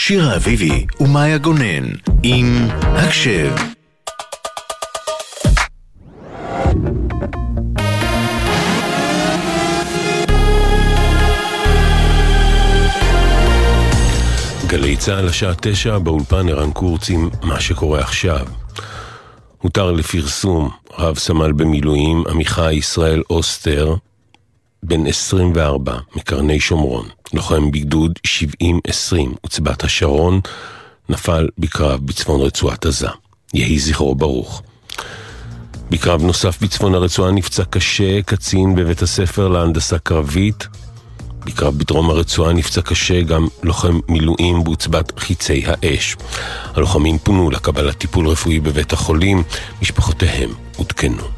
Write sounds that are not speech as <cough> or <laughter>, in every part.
שירה אביבי ומאיה גונן עם הקשב. גלי צה"ל השעה תשע, באולפן ערן קורץ עם מה שקורה עכשיו. הותר לפרסום רב סמל במילואים עמיחי ישראל אוסטר, בן 24, מקרני שומרון, לוחם בגדוד 70-20, עוצבת השרון, נפל בקרב בצפון רצועת עזה. יהי זכרו ברוך. בקרב נוסף בצפון הרצועה נפצע קשה קצין בבית הספר להנדסה קרבית, בקרב בדרום הרצועה נפצע קשה גם לוחם מילואים בעוצבת חיצי האש. הלוחמים פונו לקבלת טיפול רפואי בבית החולים, משפחותיהם עודכנו.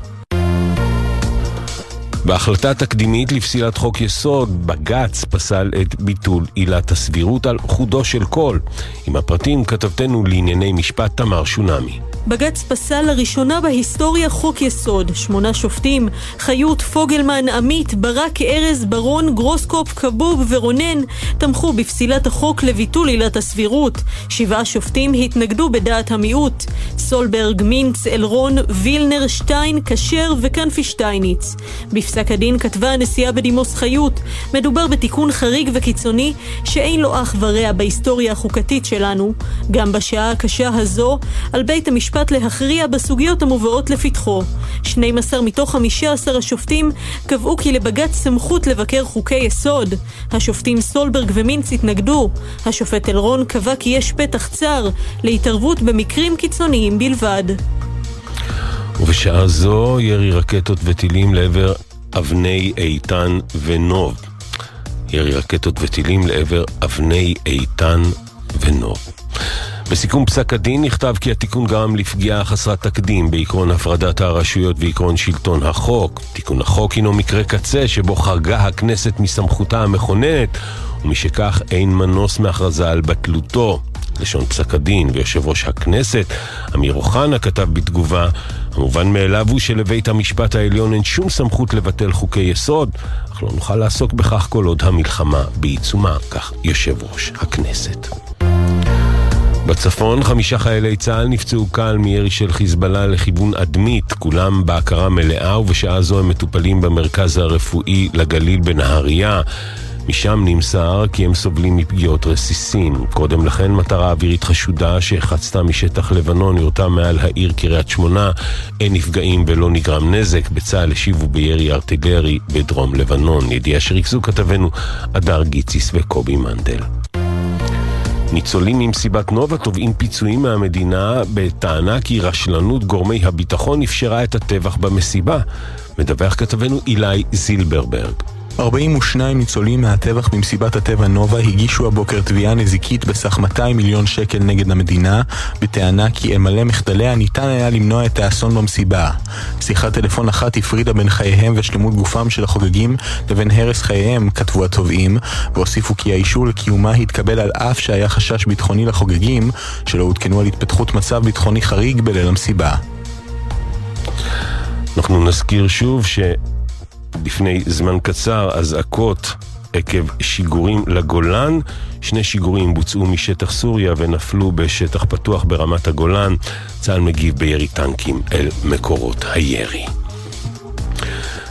בהחלטה תקדימית לפסילת חוק יסוד, בג"ץ פסל את ביטול עילת הסבירות על חודו של קול. עם הפרטים כתבתנו לענייני משפט תמר שונמי. בג"ץ פסל לראשונה בהיסטוריה חוק יסוד. שמונה שופטים, חיות, פוגלמן, עמית, ברק ארז, ברון, גרוסקופ, כבוב ורונן, תמכו בפסילת החוק לביטול עילת הסבירות. שבעה שופטים התנגדו בדעת המיעוט. סולברג, מינץ, אלרון, וילנר, שטיין, כשר וכנפי שטייניץ. בפסק הדין כתבה הנשיאה בדימוס חיות, מדובר בתיקון חריג וקיצוני שאין לו אח ורע בהיסטוריה החוקתית שלנו. גם בשעה הקשה הזו, על בית המשפט המשפט להכריע בסוגיות המובאות לפתחו. 12 מתוך 15 השופטים קבעו כי לבג"ץ סמכות לבקר חוקי יסוד. השופטים סולברג ומינץ התנגדו. השופט אלרון קבע כי יש פתח צר להתערבות במקרים קיצוניים בלבד. ובשעה זו ירי רקטות וטילים לעבר אבני איתן ונוב. ירי רקטות וטילים לעבר אבני איתן ונוב. בסיכום פסק הדין נכתב כי התיקון גרם לפגיעה חסרת תקדים בעקרון הפרדת הרשויות ועקרון שלטון החוק. תיקון החוק הינו מקרה קצה שבו חרגה הכנסת מסמכותה המכוננת, ומשכך אין מנוס מהכרזה על בטלותו. לשון פסק הדין, ויושב ראש הכנסת, אמיר אוחנה, כתב בתגובה, המובן מאליו הוא שלבית המשפט העליון אין שום סמכות לבטל חוקי יסוד, אך לא נוכל לעסוק בכך כל עוד המלחמה בעיצומה, כך יושב ראש הכנסת. בצפון חמישה חיילי צה"ל נפצעו קל מירי של חיזבאללה לכיוון אדמית, כולם בהכרה מלאה ובשעה זו הם מטופלים במרכז הרפואי לגליל בנהריה. משם נמסר כי הם סובלים מפגיעות רסיסים. קודם לכן מטרה אווירית חשודה שחצתה משטח לבנון יורתה מעל העיר קריית שמונה. אין נפגעים ולא נגרם נזק. בצה"ל השיבו בירי ארטילרי בדרום לבנון. ידיעה שריכזו כתבנו הדר גיציס וקובי מנדל. ניצולים ממסיבת נובה תובעים פיצויים מהמדינה בטענה כי רשלנות גורמי הביטחון אפשרה את הטבח במסיבה. מדווח כתבנו אילי זילברברג. 42 ניצולים מהטבח במסיבת הטבע נובה הגישו הבוקר תביעה נזיקית בסך 200 מיליון שקל נגד המדינה, בטענה כי אלמלא מחדליה ניתן היה למנוע את האסון במסיבה. שיחת טלפון אחת הפרידה בין חייהם ושלמות גופם של החוגגים לבין הרס חייהם, כתבו התובעים, והוסיפו כי האישור לקיומה התקבל על אף שהיה חשש ביטחוני לחוגגים, שלא עודכנו על התפתחות מצב ביטחוני חריג בליל המסיבה. אנחנו נזכיר שוב ש... לפני זמן קצר אזעקות עקב שיגורים לגולן. שני שיגורים בוצעו משטח סוריה ונפלו בשטח פתוח ברמת הגולן. צה"ל מגיב בירי טנקים אל מקורות הירי.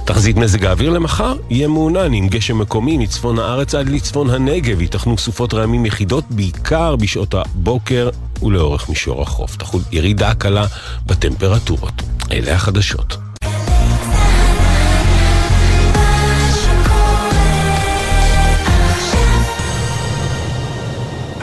תחזית מזג האוויר למחר יהיה מעונן עם גשם מקומי מצפון הארץ עד לצפון הנגב. ייתכנו סופות רעמים יחידות בעיקר בשעות הבוקר ולאורך מישור החוף. תחול ירידה קלה בטמפרטורות. אלה החדשות.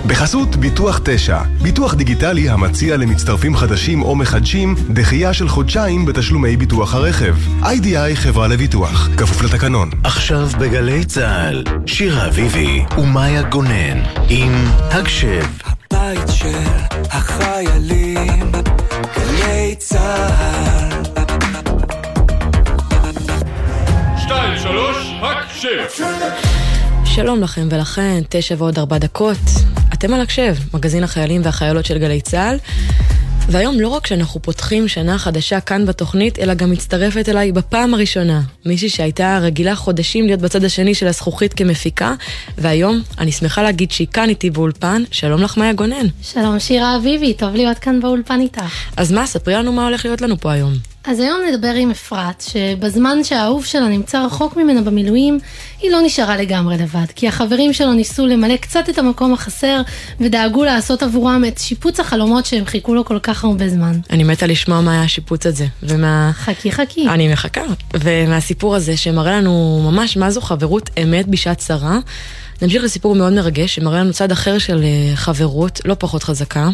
בחסות ביטוח 9, ביטוח דיגיטלי המציע למצטרפים חדשים או מחדשים דחייה של חודשיים בתשלומי ביטוח הרכב. איי-די-איי חברה לביטוח, כפוף לתקנון. עכשיו בגלי צה"ל, שירה אביבי ומאיה גונן עם הקשב. הבית של החיילים, גלי צה"ל. שתיים, שלוש, הקשב. שלום לכם ולכן, תשע ועוד ארבע דקות. אתם על הקשב, מגזין החיילים והחיילות של גלי צה"ל. והיום לא רק שאנחנו פותחים שנה חדשה כאן בתוכנית, אלא גם מצטרפת אליי בפעם הראשונה. מישהי שהייתה רגילה חודשים להיות בצד השני של הזכוכית כמפיקה, והיום אני שמחה להגיד שהיא כאן איתי באולפן. שלום לך, מאיה גונן. שלום שירה אביבי, טוב להיות כאן באולפן איתך. אז מה, ספרי לנו מה הולך להיות לנו פה היום. אז היום נדבר עם אפרת, שבזמן שהאהוב שלה נמצא רחוק ממנה במילואים, היא לא נשארה לגמרי לבד, כי החברים שלו ניסו למלא קצת את המקום החסר, ודאגו לעשות עבורם את שיפוץ החלומות שהם חיכו לו כל כך הרבה זמן. אני מתה לשמוע מה היה השיפוץ הזה, ומה... חכי חכי. אני מחכה. ומהסיפור הזה, שמראה לנו ממש מה זו חברות אמת בשעת צרה. נמשיך לסיפור מאוד מרגש, שמראה לנו צד אחר של אה, חברות, לא פחות חזקה.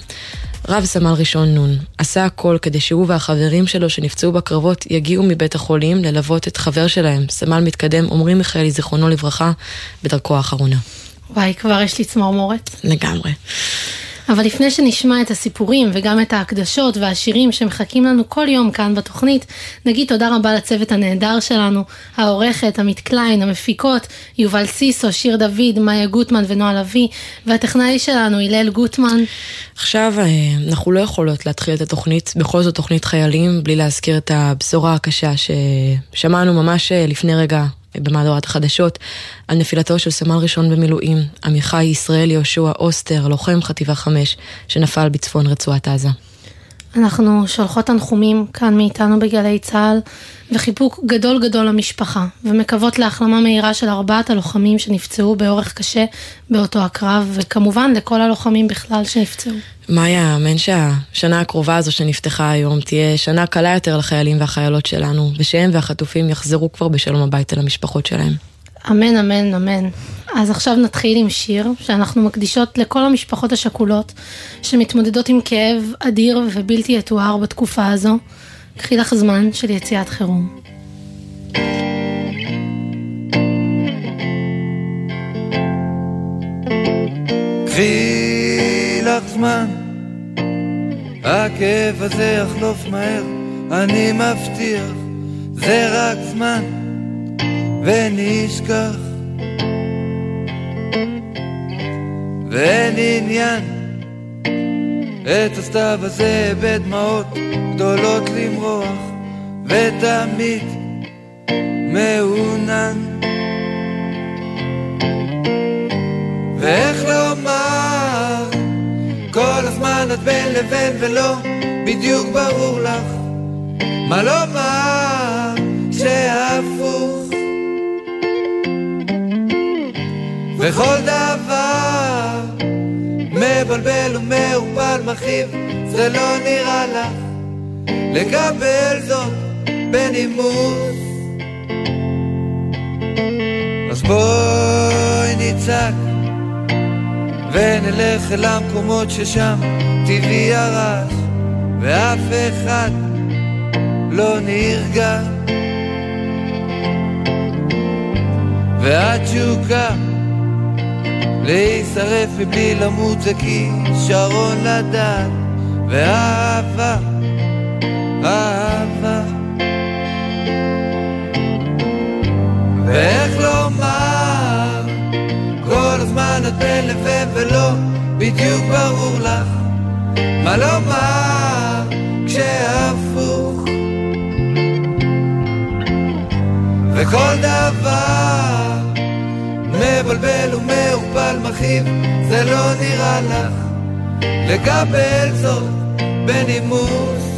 רב סמל ראשון נון עשה הכל כדי שהוא והחברים שלו שנפצעו בקרבות יגיעו מבית החולים ללוות את חבר שלהם, סמל מתקדם עמרי מיכאלי, זיכרונו לברכה, בדרכו האחרונה. וואי, כבר יש לי צמרמורת. לגמרי. אבל לפני שנשמע את הסיפורים וגם את ההקדשות והשירים שמחכים לנו כל יום כאן בתוכנית, נגיד תודה רבה לצוות הנהדר שלנו, העורכת, עמית קליין, המפיקות, יובל סיסו, שיר דוד, מאיה גוטמן ונועה לביא, והטכנאי שלנו, הלל גוטמן. עכשיו אה, אנחנו לא יכולות להתחיל את התוכנית, בכל זאת תוכנית חיילים, בלי להזכיר את הבשורה הקשה ששמענו ממש אה, לפני רגע במהדורת החדשות על נפילתו של סמל ראשון במילואים, עמיחי ישראל יהושע אוסטר, לוחם חטיבה 5, שנפל בצפון רצועת עזה. אנחנו שולחות תנחומים כאן מאיתנו בגלי צה"ל, וחיבוק גדול גדול למשפחה, ומקוות להחלמה מהירה של ארבעת הלוחמים שנפצעו באורך קשה באותו הקרב, וכמובן לכל הלוחמים בכלל שנפצעו. מאיה, אמן שהשנה הקרובה הזו שנפתחה היום תהיה שנה קלה יותר לחיילים והחיילות שלנו, ושהם והחטופים יחזרו כבר בשלום הביתה למשפחות שלהם. אמן, אמן, אמן. אז עכשיו נתחיל עם שיר שאנחנו מקדישות לכל המשפחות השכולות שמתמודדות עם כאב אדיר ובלתי יתואר בתקופה הזו. קחי לך זמן של יציאת חירום. קחי לך זמן, הכאב הזה יחלוף מהר, אני מבטיח, זה רק זמן, ונשכח. ואין עניין את הסתיו הזה בדמעות גדולות למרוח, ותמיד מעונן. ואיך לומר, כל הזמן את בין לבין ולא בדיוק ברור לך מה לומר שהפוך. וכל דבר מבלבל ומעורפל מכאיב, זה לא נראה לך לקבל זאת בנימוס. אז בואי נצעק ונלך אל המקומות ששם טבעי הרעש ואף אחד לא נרגע והתשוקה להישרף מבלי למות זה כישרון לדעת ואהבה, אהבה. ואיך לומר כל הזמן את בין לבין ולא בדיוק ברור לך מה לומר כשהפוך? וכל דבר מבלבל ומעורפל מכאיב זה לא נראה לך לקבל זאת בנימוס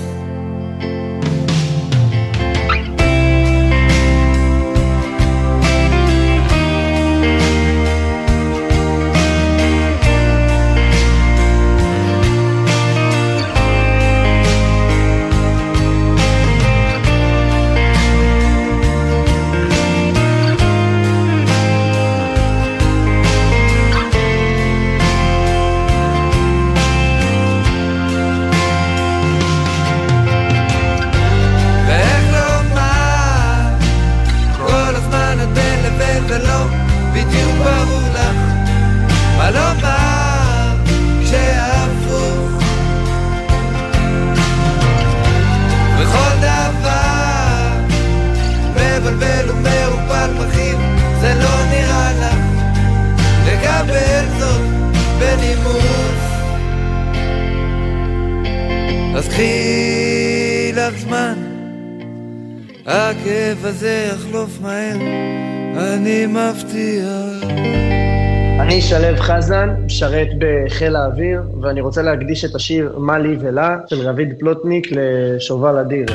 אני שלו חזן, משרת בחיל האוויר, ואני רוצה להקדיש את השיר "מה לי ולה" של רביד פלוטניק לשובל אדיר.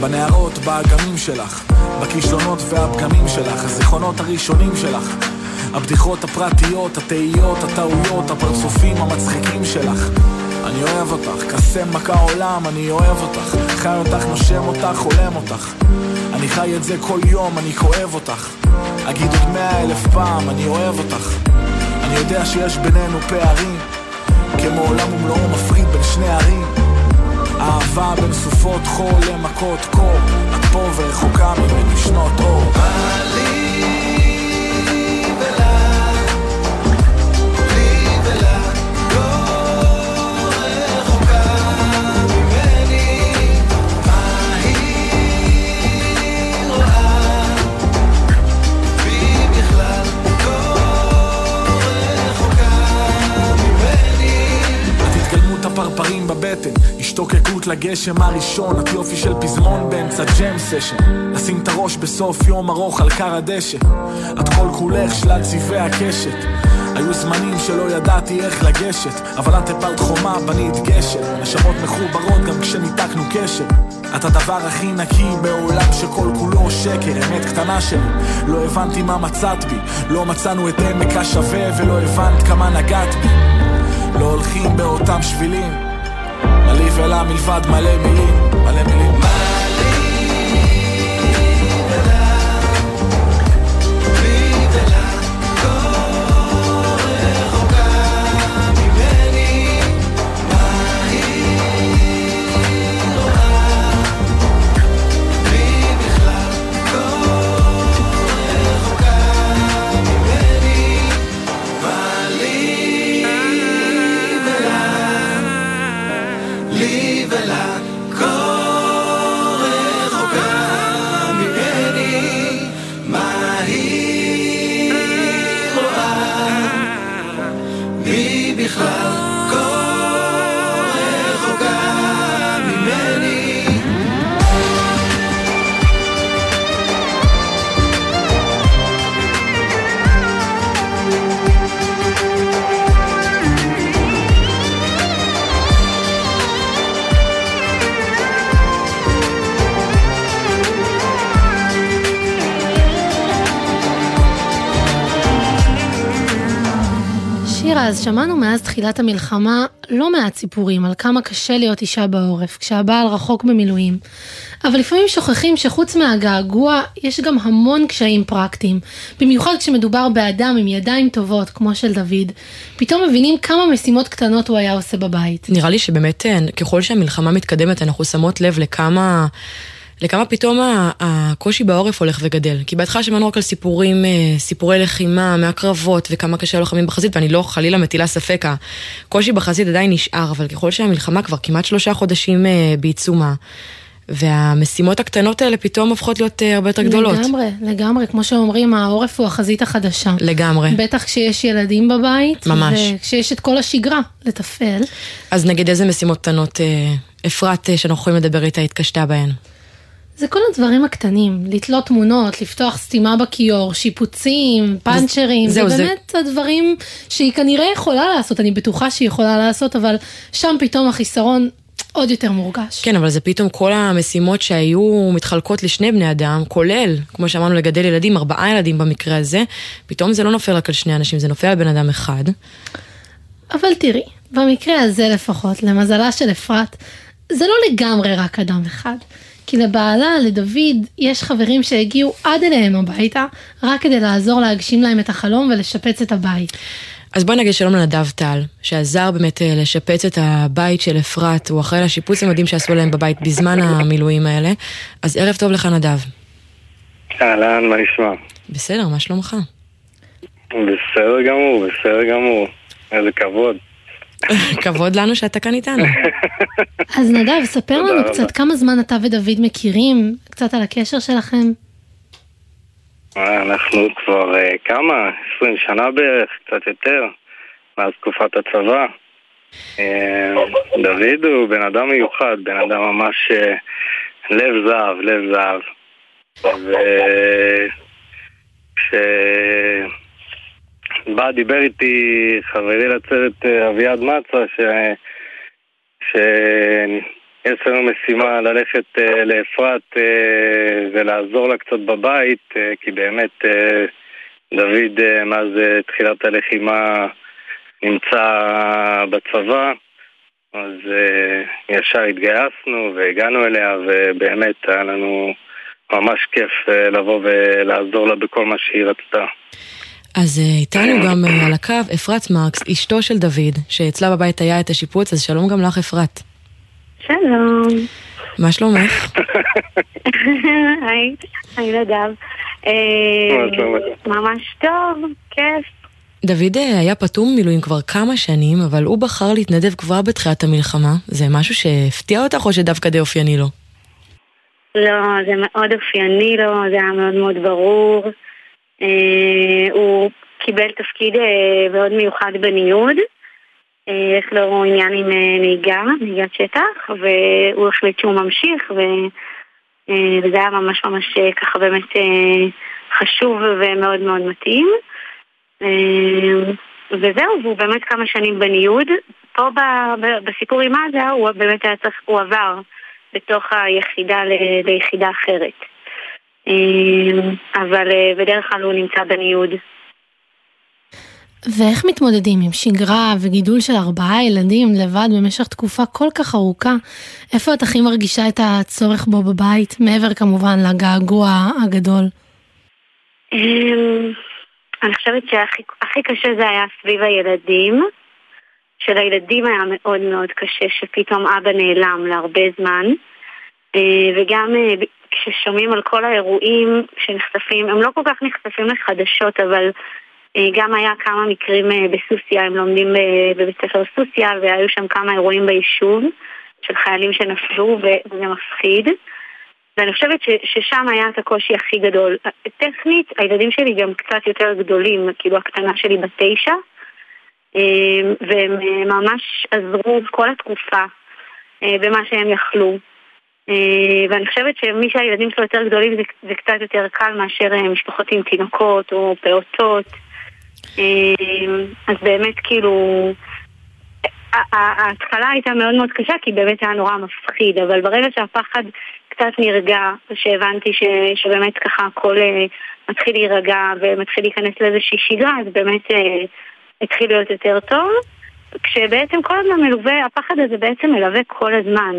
בנערות, באגמים שלך, בכישלונות והפגמים שלך, הזיכרונות הראשונים שלך. הבדיחות הפרטיות, התהיות, הטעויות, הפרצופים המצחיקים שלך. אני אוהב אותך, קסם מכה עולם, אני אוהב אותך. חי אותך, נושם אותך, חולם אותך. אני חי את זה כל יום, אני כואב אותך. אגיד עוד מאה אלף פעם, אני אוהב אותך. אני יודע שיש בינינו פערים, כמו עולם ומלואו מפריד בין שני ערים. אהבה בין סופות חול למכות קור, את פה ורחוקה ממני שנות אור. הפרפרים בבטן, השתוקקות לגשם הראשון, את יופי של פזמון באמצע ג'ם סשן. לשים את הראש בסוף יום ארוך על כר הדשא, את כל כולך שלל צבעי הקשת. היו זמנים שלא ידעתי איך לגשת, אבל את הפלת חומה, בנית גשר. נשמות מחוברות גם כשניתקנו קשר. את הדבר הכי נקי בעולם שכל כולו שקר, אמת קטנה שלי. לא הבנתי מה מצאת בי, לא מצאנו את עמק השווה ולא הבנת כמה נגעת בי. לא הולכים באותם שבילים, מלא ולה מלבד מלא מילים, מלא מילים. שירה, אז שמענו מאז תחילת המלחמה לא מעט סיפורים על כמה קשה להיות אישה בעורף, כשהבעל רחוק במילואים. אבל לפעמים שוכחים שחוץ מהגעגוע, יש גם המון קשיים פרקטיים. במיוחד כשמדובר באדם עם ידיים טובות, כמו של דוד, פתאום מבינים כמה משימות קטנות הוא היה עושה בבית. נראה לי שבאמת, ככל שהמלחמה מתקדמת, אנחנו שמות לב לכמה... לכמה פתאום הקושי בעורף הולך וגדל. כי בהתחלה שמענו רק על סיפורים, סיפורי לחימה מהקרבות וכמה קשה לוחמים בחזית, ואני לא חלילה מטילה ספק, הקושי בחזית עדיין נשאר, אבל ככל שהמלחמה כבר כמעט שלושה חודשים בעיצומה, והמשימות הקטנות האלה פתאום הופכות להיות הרבה יותר גדולות. לגמרי, לגמרי, כמו שאומרים, העורף הוא החזית החדשה. לגמרי. בטח כשיש ילדים בבית. ממש. וכשיש את כל השגרה לתפעל. אז נגיד איזה משימות קטנות, אפרת, שאנחנו יכולים לדבר איתה, התקשתה בהן? זה כל הדברים הקטנים, לתלות תמונות, לפתוח סתימה בכיור, שיפוצים, פאנצ'רים, זה, זה באמת זה... הדברים שהיא כנראה יכולה לעשות, אני בטוחה שהיא יכולה לעשות, אבל שם פתאום החיסרון עוד יותר מורגש. כן, אבל זה פתאום כל המשימות שהיו מתחלקות לשני בני אדם, כולל, כמו שאמרנו, לגדל ילדים, ארבעה ילדים במקרה הזה, פתאום זה לא נופל רק על שני אנשים, זה נופל על בן אדם אחד. אבל תראי, במקרה הזה לפחות, למזלה של אפרת, זה לא לגמרי רק אדם אחד. כי לבעלה, לדוד, יש חברים שהגיעו עד אליהם הביתה, רק כדי לעזור להגשים להם את החלום ולשפץ את הבית. אז בואי נגיד שלום לנדב טל, שעזר באמת לשפץ את הבית של אפרת, הוא אחראי לשיפוץ המדהים שעשו להם בבית בזמן המילואים האלה. אז ערב טוב לך נדב. אהלן, מה נשמע? בסדר, מה שלומך? בסדר גמור, בסדר גמור. איזה כבוד. כבוד לנו שאתה כאן איתנו. אז נדב, ספר לנו. קצת כמה זמן אתה ודוד מכירים, קצת על הקשר שלכם. אה, אנחנו כבר אה, כמה? 20 שנה בערך, קצת יותר, מאז תקופת הצבא. אה, דוד הוא בן אדם מיוחד, בן אדם ממש לב זהב, לב זהב. וכשבא, דיבר איתי חברי לצוות אה, אביעד מצה, ש... שיש לנו משימה ללכת אה, לאפרת אה, ולעזור לה קצת בבית, כי באמת דוד מאז תחילת הלחימה נמצא בצבא, אז אה, ישר התגייסנו והגענו אליה, ובאמת היה לנו ממש כיף אה, לבוא ולעזור לה בכל מה שהיא רצתה. אז אה, איתנו גם אה, על הקו אפרת מרקס, אשתו של דוד, שאצלה בבית היה את השיפוץ, אז שלום גם לך אפרת. שלום. מה שלומך? <laughs> היי, היי נדב. אה? ממש טוב, כיף. דוד היה פטור ממילואים כבר כמה שנים, אבל הוא בחר להתנדב כבר בתחילת המלחמה. זה משהו שהפתיע אותך או שדווקא די אופייני לו? לא, זה מאוד אופייני לו, זה היה מאוד מאוד ברור. אה, הוא קיבל תפקיד אה, מאוד מיוחד בניוד. אה, יש לו עניין עם נהיגה, נהיגת שטח, והוא החליט שהוא ממשיך, וזה היה ממש ממש ככה באמת חשוב ומאוד מאוד מתאים. וזהו, והוא באמת כמה שנים בניוד. פה ב- ב- בסיפור עם עזה הוא באמת היה צריך, הוא עבר בתוך היחידה ל- ליחידה אחרת. אה, אבל אה, בדרך כלל הוא נמצא בניוד. ואיך מתמודדים עם שגרה וגידול של ארבעה ילדים לבד במשך תקופה כל כך ארוכה? איפה את הכי מרגישה את הצורך בו בבית, מעבר כמובן לגעגוע הגדול? אמ, אני חושבת שהכי הכי קשה זה היה סביב הילדים. שלילדים היה מאוד מאוד קשה שפתאום אבא נעלם להרבה זמן. אה, וגם אה, כששומעים על כל האירועים שנחשפים, הם לא כל כך נחשפים לחדשות, אבל אה, גם היה כמה מקרים אה, בסוסיא, הם לומדים ב- בבית ספר סוסיא, והיו שם כמה אירועים ביישוב של חיילים שנפלו, וזה מפחיד. ואני חושבת ש, ששם היה את הקושי הכי גדול. טכנית, הילדים שלי גם קצת יותר גדולים, כאילו הקטנה שלי בת תשע, אה, והם אה, ממש עזרו כל התקופה אה, במה שהם יכלו. אה, ואני חושבת שמי שהילדים שלו יותר גדולים זה, זה קצת יותר קל מאשר אה, משפחות עם תינוקות או פעוטות. אה, אז באמת כאילו, ההתחלה הייתה מאוד מאוד קשה כי באמת היה נורא מפחיד, אבל ברגע שהפחד קצת נרגע, שהבנתי ש, שבאמת ככה הכל מתחיל להירגע ומתחיל להיכנס לאיזושהי שגרה, אז באמת התחיל להיות יותר טוב. כשבעצם כל הזמן מלווה, הפחד הזה בעצם מלווה כל הזמן.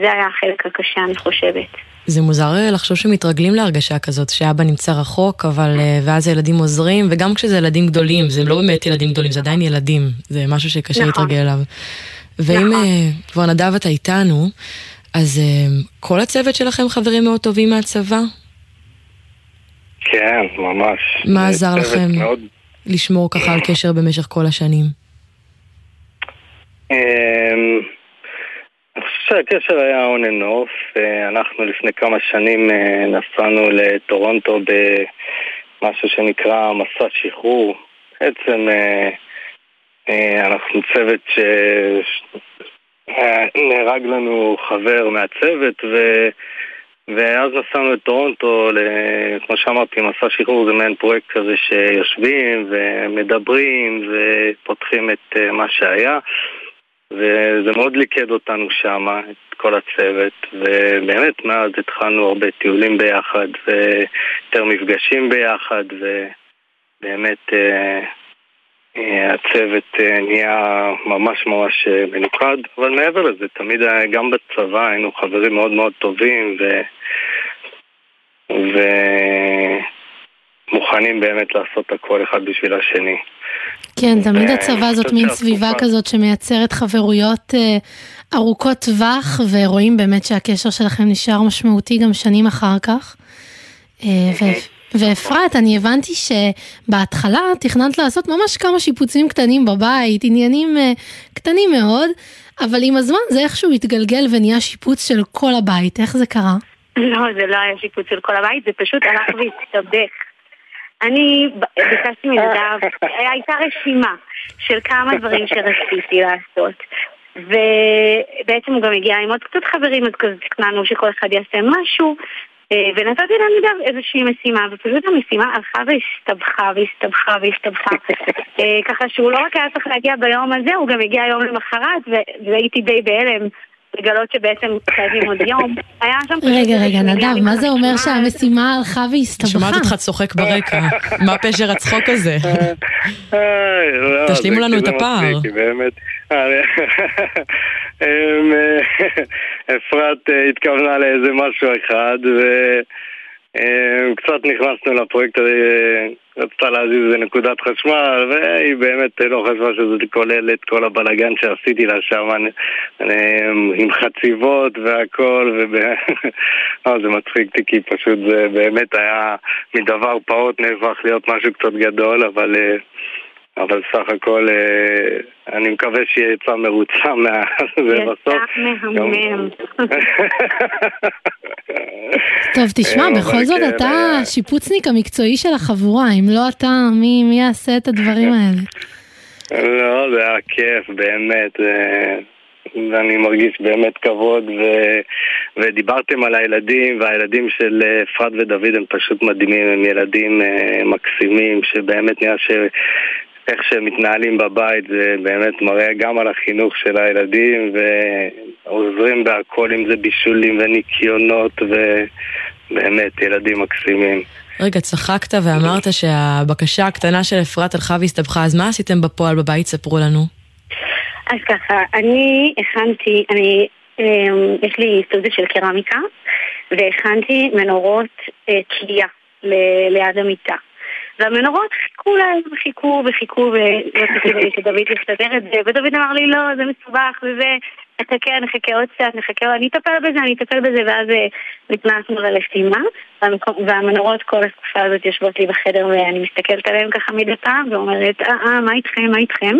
זה היה החלק הקשה, אני חושבת. זה מוזר אה, לחשוב שמתרגלים להרגשה כזאת, שאבא נמצא רחוק, אבל אה, ואז הילדים עוזרים, וגם כשזה ילדים גדולים, זה לא באמת ילדים גדולים, זה עדיין ילדים, זה משהו שקשה נכון. להתרגל אליו. ואם אה, כבר נדב אתה איתנו, אז כל הצוות שלכם חברים מאוד טובים מהצבא? כן, ממש. מה עזר לכם מאוד לשמור ככה על קשר במשך כל השנים? חושב שהקשר היה off. אה, אנחנו לפני כמה שנים אה, נסענו לטורונטו במשהו שנקרא מסע שחרור. בעצם אה, אה, אנחנו צוות ש... אה, נהרג לנו חבר מהצוות ו... ואז נסענו לטורונטו. כמו שאמרתי, מסע שחרור זה מעין פרויקט כזה שיושבים ומדברים ופותחים את מה שהיה וזה מאוד ליכד אותנו שם, את כל הצוות, ובאמת מאז התחלנו הרבה טיולים ביחד ויותר מפגשים ביחד ובאמת אה, אה, הצוות אה, נהיה ממש ממש מנוקד, אבל מעבר לזה, תמיד גם בצבא היינו חברים מאוד מאוד טובים ו... ומוכנים באמת לעשות הכל אחד בשביל השני. כן, תמיד הצבא זאת מין סביבה כזאת שמייצרת חברויות אה, ארוכות טווח, ורואים באמת שהקשר שלכם נשאר משמעותי גם שנים אחר כך. אה, ואפרת, אני הבנתי שבהתחלה תכננת לעשות ממש כמה שיפוצים קטנים בבית, עניינים uh, קטנים מאוד, אבל עם הזמן זה איכשהו התגלגל ונהיה שיפוץ של כל הבית, איך זה קרה? לא, זה לא היה שיפוץ של כל הבית, זה פשוט הלך והסתבך. אני ביקשתי מנדב, הייתה רשימה של כמה דברים שרציתי לעשות. ובעצם הוא גם הגיע עם עוד קצת חברים, אז כזה תכננו שכל אחד יעשה משהו, אה, ונתתי לנדב איזושהי משימה, ופשוט המשימה הלכה והסתבכה והסתבכה והסתבכה. אה, ככה שהוא לא רק היה צריך להגיע ביום הזה, הוא גם הגיע יום למחרת, והייתי די בהלם. לגלות שבעצם חייבים עוד יום. היה שם רגע, רגע, נדב, מה זה אומר שהמשימה הלכה והסתבכה? שומעת אותך צוחק ברקע. <laughs> מה פשר הצחוק הזה? לא, תשלימו לנו את הפער. <laughs> אמ, <laughs> אפרת אה, התכוונה לאיזה משהו אחד, וקצת נכנסנו לפרויקט הזה, רצתה להזיז איזה נקודת חשמל, והיא באמת לא חשבה שזה כולל את כל הבלגן שעשיתי לה שם עם חציבות והכל, <laughs> זה מצחיק אותי כי פשוט זה באמת היה מדבר פעוט נהפך להיות משהו קצת גדול, אבל... אבל סך הכל אה, אני מקווה שהיא יצאה מרוצה מהזה בסוף. יצא מהמם. <laughs> טוב, תשמע, אה, בכל זאת כן, אתה השיפוצניק המקצועי של החבורה, אם לא אתה, מי מי יעשה את הדברים האלה? <laughs> לא, זה היה כיף, באמת. אה, ואני מרגיש באמת כבוד, ו... ודיברתם על הילדים, והילדים של אפרת ודוד הם פשוט מדהימים, הם ילדים אה, מקסימים, שבאמת נראה ש... איך שהם מתנהלים בבית זה באמת מראה גם על החינוך של הילדים ועוזרים בהכל, אם זה בישולים וניקיונות ובאמת ילדים מקסימים. רגע, צחקת ואמרת שהבקשה הקטנה של אפרת הלכה והסתבכה, אז מה עשיתם בפועל בבית? ספרו לנו. אז ככה, אני הכנתי, אני, אמ, יש לי סטודיו של קרמיקה, והכנתי מנורות אה, תלייה ליד המיטה. והמנורות חיכו להם, חיכו וחיכו, ורציתי שדוד יסתדר את זה, ודוד אמר לי, לא, זה מסובך וזה, נחכה, נחכה עוד קצת, נחכה, אני אטפל בזה, אני אטפל בזה, ואז אה, נכנסנו ללחימה, והמנורות כל התקופה הזאת יושבות לי בחדר, ואני מסתכלת עליהן ככה מדי פעם, ואומרת, אה, אה, מה איתכם, מה איתכם?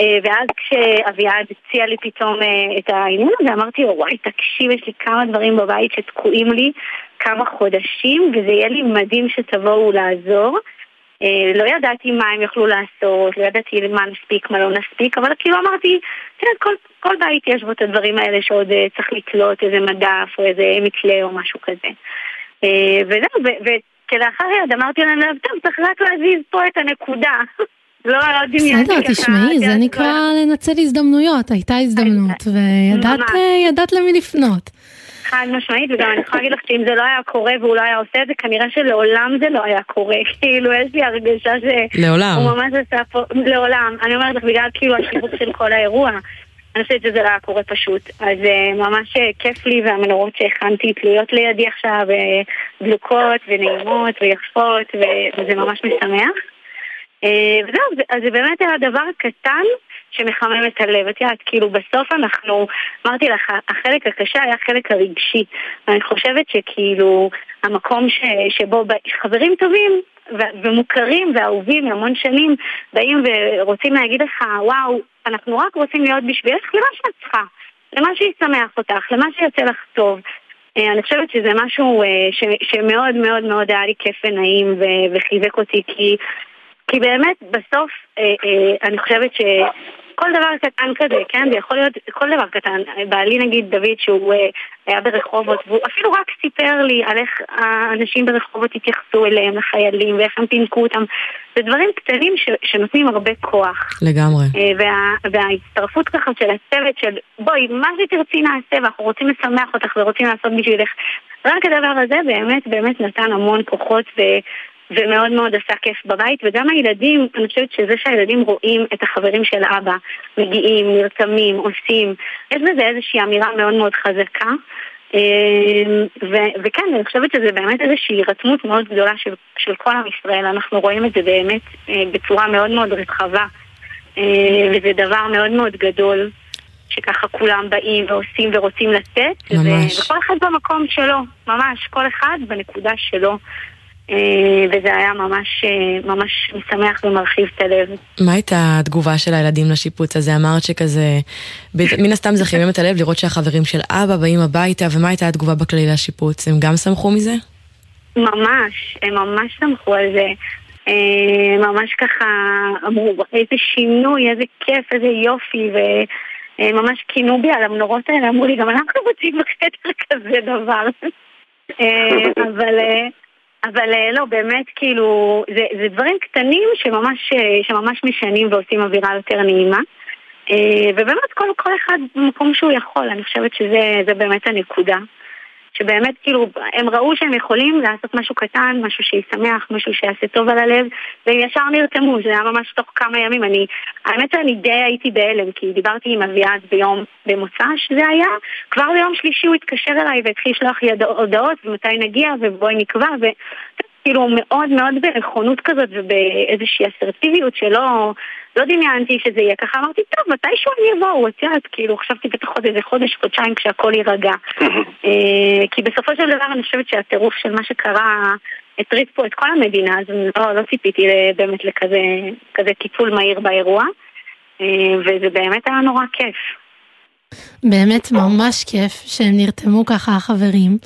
אה, ואז כשאביעד הציע לי פתאום אה, את העניין הזה, אמרתי לו, וואי, תקשיב, יש לי כמה דברים בבית שתקועים לי כמה חודשים, וזה יהיה לי מדהים שתבואו לעזור. אה, לא ידעתי מה הם יוכלו לעשות, לא ידעתי מה נספיק, מה לא נספיק, אבל כאילו אמרתי, תראה, כל, כל בית יש בו את הדברים האלה שעוד אה, צריך לתלות איזה מדף או איזה מתלה או משהו כזה. אה, וזהו, וכלאחר יד אמרתי להם, טוב, צריך רק להזיז פה את הנקודה. <laughs> לא, לא דמיינתי בסדר. תשמעי, זה יודעת, נקרא לנצל הזדמנויות, הייתה הזדמנות, וידעת למי לפנות. חד משמעית, וגם אני יכולה להגיד לך שאם זה לא היה קורה והוא לא היה עושה את זה, כנראה שלעולם זה לא היה קורה. <laughs> כאילו, יש לי הרגשה ש... לעולם. הוא ממש עשה פה... לעולם. אני אומרת לך, בגלל כאילו השיווק של כל האירוע. אני חושבת שזה לא היה קורה פשוט. אז uh, ממש uh, כיף לי, והמנורות שהכנתי תלויות לידי עכשיו, uh, דלוקות ונעימות ויפות, ו- וזה ממש משמח. אה, וזהו, זה- אז זה באמת היה דבר קטן שמחמם את הלב. את יודעת, כאילו בסוף אנחנו, אמרתי לך, החלק הקשה היה החלק הרגשי. ואני חושבת שכאילו המקום ש, שבו חברים טובים ו- ומוכרים ואהובים מהמון שנים באים ורוצים להגיד לך, וואו, אנחנו רק רוצים להיות בשבילך למה שאת צריכה, למה שישמח אותך, למה שיוצא לך טוב. אה, אני חושבת שזה משהו אה, ש- שמאוד מאוד מאוד היה לי כיף ונעים ו- וחיזק אותי כי כי באמת, בסוף, אה, אה, אני חושבת שכל דבר קטן כזה, כן, זה יכול להיות כל דבר קטן. בעלי נגיד דוד, שהוא אה, היה ברחובות, והוא אפילו רק סיפר לי על איך האנשים ברחובות התייחסו אליהם, לחיילים, ואיך הם פינקו אותם. זה דברים קטנים ש, שנותנים הרבה כוח. לגמרי. אה, וה, וההצטרפות ככה של הצוות של בואי, מה שתרצי נעשה ואנחנו רוצים לשמח אותך ורוצים לעשות בשבילך. רק הדבר הזה באמת באמת נתן המון כוחות ו, ומאוד מאוד עשה כיף בבית וגם הילדים, אני חושבת שזה שהילדים רואים את החברים של אבא מגיעים, נרתמים, עושים, יש בזה איזושהי אמירה מאוד מאוד חזקה. אה, ו- וכן, אני חושבת שזה באמת איזושהי הירתמות מאוד גדולה של, של כל עם ישראל, אנחנו רואים את זה באמת אה, בצורה מאוד מאוד רחבה. אה, וזה דבר מאוד מאוד גדול, שככה כולם באים ועושים ורוצים לתת. ממש. ו- וכל אחד במקום שלו, ממש, כל אחד בנקודה שלו. אה, וזה היה ממש, אה, ממש משמח ומרחיב את הלב. מה הייתה התגובה של הילדים לשיפוץ הזה? אמרת שכזה, מן הסתם זה חימם את הלב לראות שהחברים של אבא באים הביתה, ומה הייתה התגובה בכללי לשיפוץ? הם גם שמחו מזה? ממש, הם ממש שמחו על זה. אה, ממש ככה אמרו, איזה שינוי, איזה כיף, איזה יופי, וממש כינו בי על המנורות האלה, אמרו לי, גם אנחנו רוצים בחדר כזה דבר. <laughs> אבל... אבל אה, לא, באמת, כאילו, זה, זה דברים קטנים שממש, אה, שממש משנים ועושים אווירה יותר נעימה. אה, ובאמת, כל, כל אחד במקום שהוא יכול, אני חושבת שזה באמת הנקודה. שבאמת כאילו הם ראו שהם יכולים לעשות משהו קטן, משהו שישמח, משהו שיעשה טוב על הלב, והם ישר נרתמו, זה היה ממש תוך כמה ימים. אני, האמת שאני די הייתי בהלם, כי דיברתי עם אביעד ביום, במוצא שזה היה, כבר ביום שלישי הוא התקשר אליי והתחיל לשלוח לי הודעות, ומתי נגיע, ובואי נקבע, ו... כאילו מאוד מאוד בנכונות כזאת ובאיזושהי אסרטיביות שלא לא דמיינתי שזה יהיה ככה, אמרתי, טוב, מתישהו אני אבוא, את יודעת, כאילו, חשבתי בטח עוד איזה חודש, חודשיים כשהכול יירגע. <laughs> אה, כי בסופו של דבר אני חושבת שהטירוף של מה שקרה הטריד פה את כל המדינה, אז לא, לא ציפיתי באמת לכזה טיפול מהיר באירוע, אה, וזה באמת היה נורא כיף. באמת ממש כיף שהם נרתמו ככה החברים.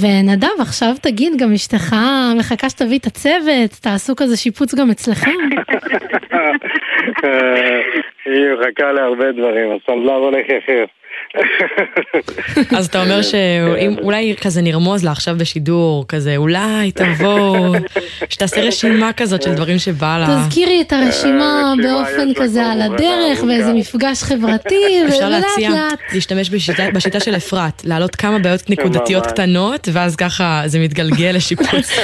ונדב, עכשיו תגיד, גם אשתך מחכה שתביא את הצוות, תעשו כזה שיפוץ גם אצלכם? <laughs> אה, היא מחכה להרבה דברים, הסנדלר הולך יחף. אז אתה אומר שאולי כזה נרמוז לה עכשיו בשידור, כזה אולי תבוא, שתעשה רשימה כזאת של דברים שבא לה. תזכירי את הרשימה אה, באופן כזה על הדרך, ואיזה מפגש חברתי, <laughs> אפשר להציע להשתמש בשיטה של אפרת, להעלות כמה בעיות נקודתיות קטנות, ואז ככה זה מתגלגל לשיפוץ. <laughs>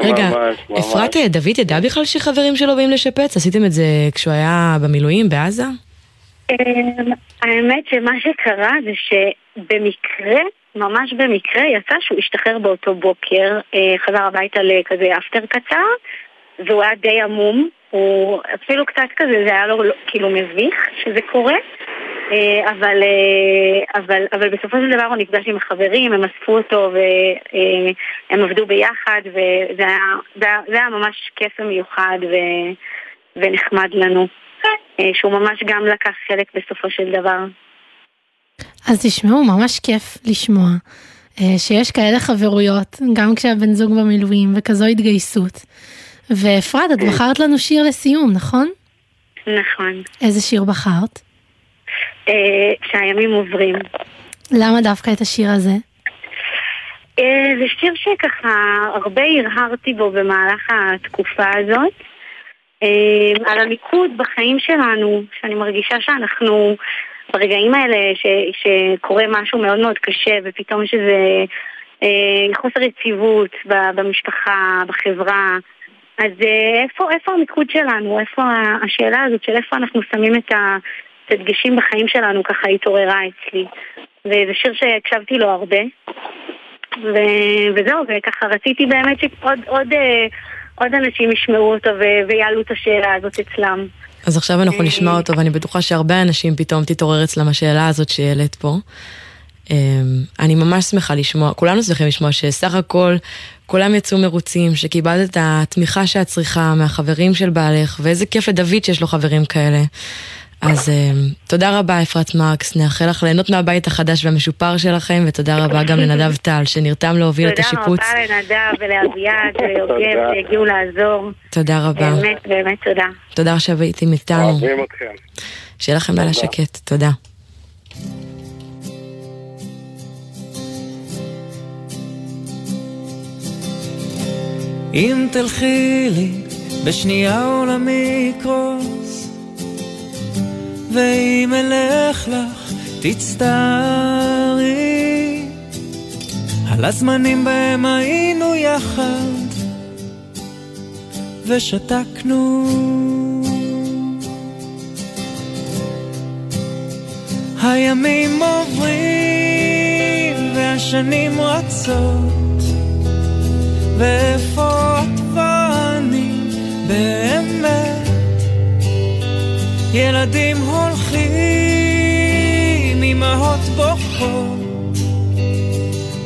רגע, אפרת דוד ידע בכלל שחברים שלו באים לשפץ? עשיתם את זה כשהוא היה במילואים בעזה? אמ, האמת שמה שקרה זה שבמקרה, ממש במקרה, יצא שהוא השתחרר באותו בוקר, אה, חזר הביתה לכזה אפטר קצר, והוא היה די עמום, הוא אפילו קצת כזה, זה היה לו כאילו מביך שזה קורה. אה, אבל, אה, אבל, אבל בסופו של דבר הוא נפגש עם החברים, הם אספו אותו והם עבדו ביחד וזה היה, זה היה ממש כיף ומיוחד ונחמד לנו. אה, שהוא ממש גם לקח חלק בסופו של דבר. אז תשמעו, ממש כיף לשמוע אה, שיש כאלה חברויות, גם כשהבן זוג במילואים וכזו התגייסות. ואפרת, את כן. בחרת לנו שיר לסיום, נכון? נכון. איזה שיר בחרת? אה, שהימים עוברים. למה דווקא את השיר הזה? זה שיר שככה הרבה הרהרתי בו במהלך התקופה הזאת. אמ, על המיקוד בחיים שלנו, שאני מרגישה שאנחנו ברגעים האלה ש, שקורה משהו מאוד מאוד קשה ופתאום יש איזה אה, חוסר יציבות במשפחה, בחברה, אז אה, איפה, איפה המיקוד שלנו? איפה השאלה הזאת של איפה אנחנו שמים את הדגשים בחיים שלנו ככה התעוררה אצלי. וזה שיר שהקשבתי לו הרבה. ו... וזהו, וככה רציתי באמת שעוד עוד, אה, עוד אנשים ישמעו אותו ו- ויעלו את השאלה הזאת אצלם. אז עכשיו אנחנו נשמע אותו, ואני בטוחה שהרבה אנשים פתאום תתעורר אצלם השאלה הזאת שהעלית פה. אמ, אני ממש שמחה לשמוע, כולנו שמחים לשמוע שסך הכל כולם יצאו מרוצים, שקיבלת את התמיכה שאת צריכה מהחברים של בעלך, ואיזה כיף לדוד שיש לו חברים כאלה. אז uh, תודה רבה אפרת מרקס, נאחל לך ליהנות מהבית החדש והמשופר שלכם, ותודה רבה גם לנדב טל שנרתם להוביל את השיפוץ. תודה רבה לנדב ולאביעד וליוגב שהגיעו לעזור. תודה רבה. באמת, באמת תודה. תודה שהייתם איתנו. אוהבים אתכם. שיהיה לכם לילה שקט, תודה. אם תלכי לי בשנייה עולמי יקרוס ואם אלך לך תצטערי. על הזמנים בהם היינו יחד ושתקנו. הימים עוברים והשנים רצות ואיפה את ואני באמת ילדים הולכים, אמהות בוכות,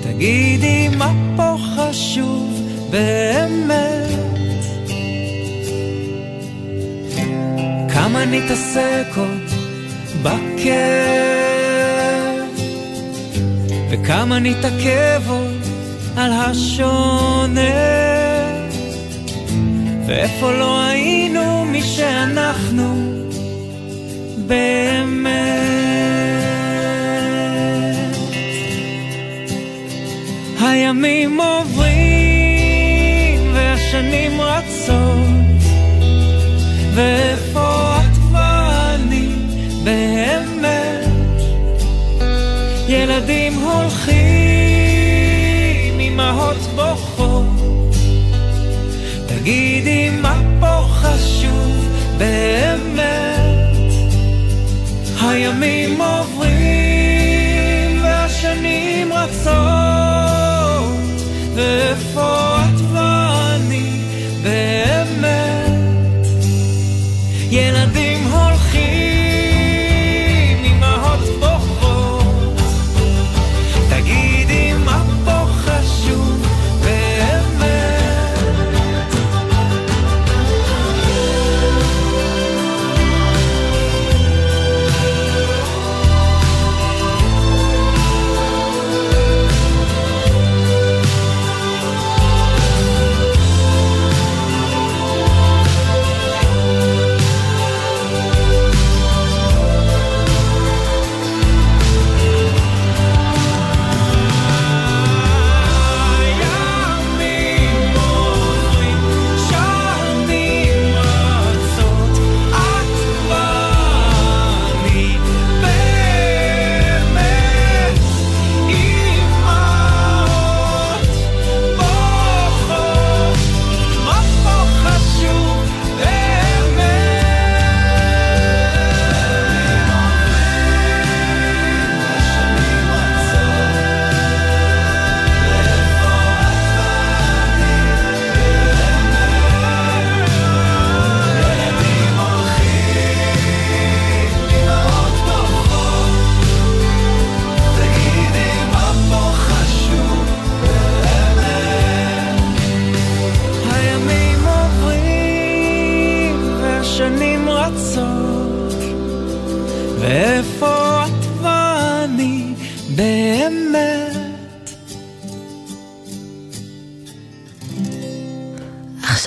תגידי מה פה חשוב באמת. כמה נתעסק עוד בכיף, וכמה נתעכב עוד על השונה, ואיפה לא היינו מי שאנחנו באמת. הימים עוברים והשנים רצות, ואיפה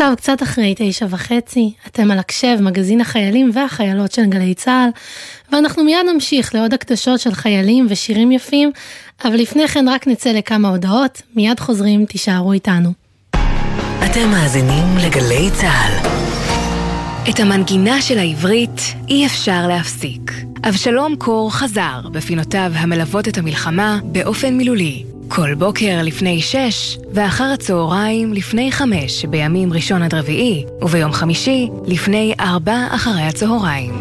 עכשיו קצת אחרי תשע וחצי, אתם על הקשב, מגזין החיילים והחיילות של גלי צה"ל, ואנחנו מיד נמשיך לעוד הקדשות של חיילים ושירים יפים, אבל לפני כן רק נצא לכמה הודעות, מיד חוזרים, תישארו איתנו. אתם מאזינים לגלי צה"ל. את המנגינה של העברית אי אפשר להפסיק. אבשלום קור חזר בפינותיו המלוות את המלחמה באופן מילולי. כל בוקר לפני שש, ואחר הצהריים לפני חמש בימים ראשון עד רביעי, וביום חמישי לפני ארבע אחרי הצהריים.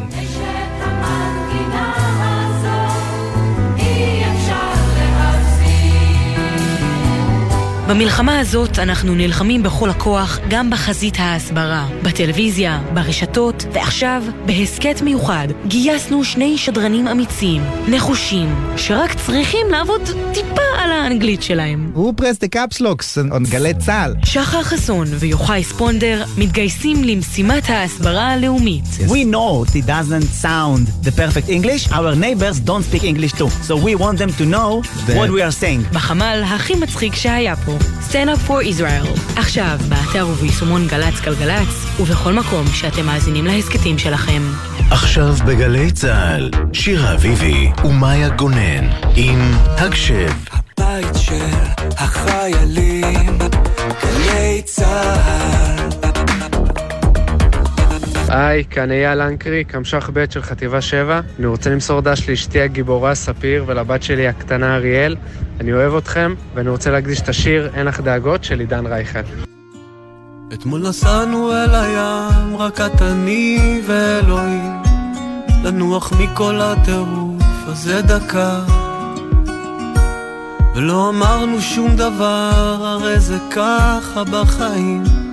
במלחמה הזאת אנחנו נלחמים בכל הכוח גם בחזית ההסברה, בטלוויזיה, ברשתות, ועכשיו, בהסכת מיוחד, גייסנו שני שדרנים אמיצים, נחושים, שרק צריכים לעבוד טיפה על האנגלית שלהם. Who pressed the caps locks on גלי צה"ל? שחר חסון ויוחאי ספונדר מתגייסים למשימת ההסברה הלאומית. We know it doesn't sound the perfect English. Our neighbors don't speak English too. So we want them to know what we are saying. בחמ"ל הכי מצחיק שהיה פה, Stand Up for Israel. עכשיו, באתר וביישומון גל"צ גלגלצ, ובכל מקום שאתם מאזינים להסכתים שלכם. עכשיו בגלי צה"ל, שירה אביבי ומאיה גונן עם הקשב. בית של החיילים, גלי צה"ל. היי, כאן אייל לנקרי, קמש"ח ב' של חטיבה 7. אני רוצה למסור דש לאשתי הגיבורה ספיר ולבת שלי הקטנה אריאל. אני אוהב אתכם, ואני רוצה להקדיש את השיר "אין לך דאגות" של עידן רייכל. אתמול נסענו אל הים, רק את אני ואלוהים, לנוח מכל הטירוף הזה דקה. ולא אמרנו שום דבר, הרי זה ככה בחיים.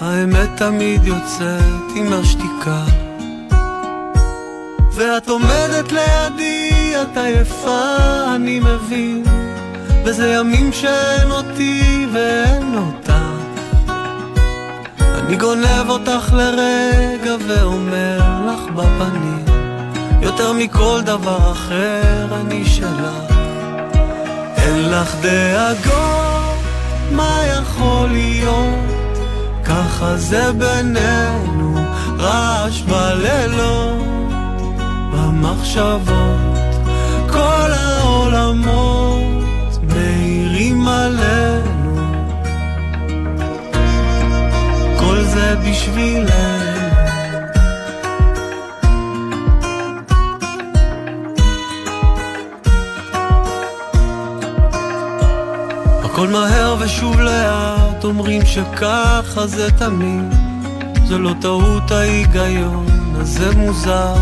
האמת תמיד יוצאת עם השתיקה. ואת עומדת לידי, את עייפה, אני מבין. וזה ימים שאין אותי ואין אותך. אני גונב אותך לרגע ואומר לך בפנים, יותר מכל דבר אחר אני שלך. אין לך דאגות, מה יכול להיות? ככה זה בינינו, רעש בלילות, במחשבות, כל העולמות מאירים עלינו. כל זה בשבילנו. הכל מהר ושוב לאט, אומרים שככה זה תמיד. זה לא טעות ההיגיון, אז זה מוזר.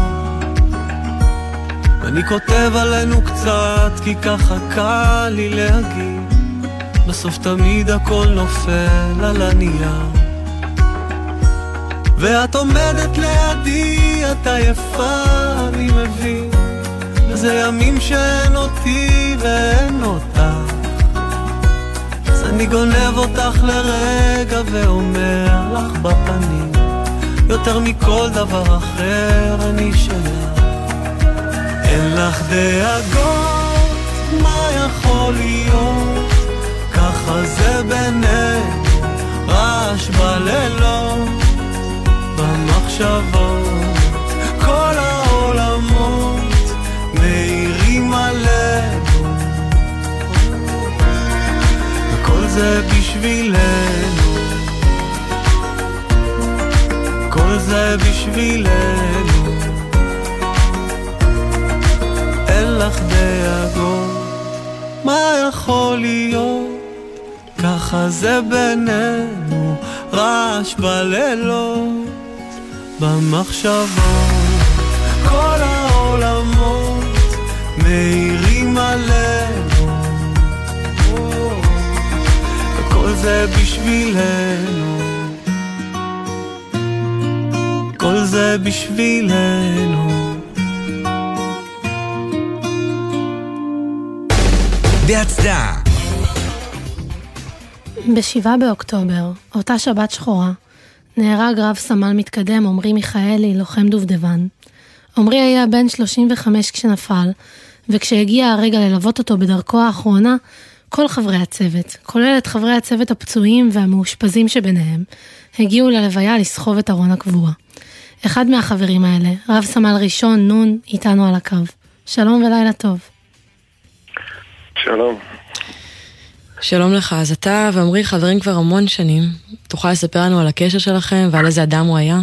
אני כותב עלינו קצת, כי ככה קל לי להגיד. בסוף תמיד הכל נופל על הנייר. ואת עומדת לידי, את עייפה, אני מבין. וזה ימים שאין אותי ואין אותך. אני גונב אותך לרגע ואומר לך בפנים, יותר מכל דבר אחר אני שלך. אין לך דאגות, מה יכול להיות? ככה זה בינינו, רעש בלילות, במחשבות, כל העולמות זה בשבילנו, כל זה בשבילנו. אין לך דאגות, מה יכול להיות? ככה זה בינינו, רעש בלילות, במחשבות, כל העולמות מאירים עלינו, זה בשבילנו, כל זה בשבילנו. בהצדעה ב-7 באוקטובר, אותה שבת שחורה, נהרג רב סמל מתקדם עמרי מיכאלי, לוחם דובדבן. עמרי היה בן 35 כשנפל, וכשהגיע הרגע ללוות אותו בדרכו האחרונה, כל חברי הצוות, כולל את חברי הצוות הפצועים והמאושפזים שביניהם, הגיעו ללוויה לסחוב את ארון הקבורה. אחד מהחברים האלה, רב סמל ראשון נון, איתנו על הקו. שלום ולילה טוב. שלום. שלום לך, אז אתה ועמרי חברים כבר המון שנים. תוכל לספר לנו על הקשר שלכם ועל איזה אדם הוא היה?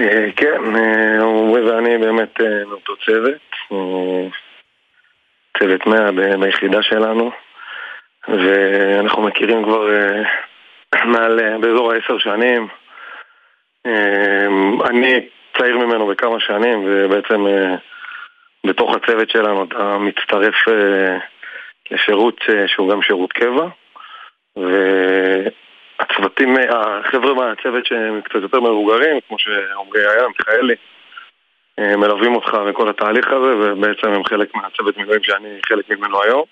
אה, כן, אה, עמרי ואני באמת אה, מאותו צוות, צוות 100 ביחידה שלנו, ואנחנו מכירים כבר מעל, באזור העשר שנים. אני צעיר ממנו בכמה שנים, ובעצם בתוך הצוות שלנו אתה מצטרף לשירות שהוא גם שירות קבע, והצוותים, החבר'ה מהצוות שהם קצת יותר מבוגרים, כמו שעמרי היה, מיכאלי, מלווים אותך בכל התהליך הזה, ובעצם הם חלק מהצוות מילואים שאני חלק ממנו היום.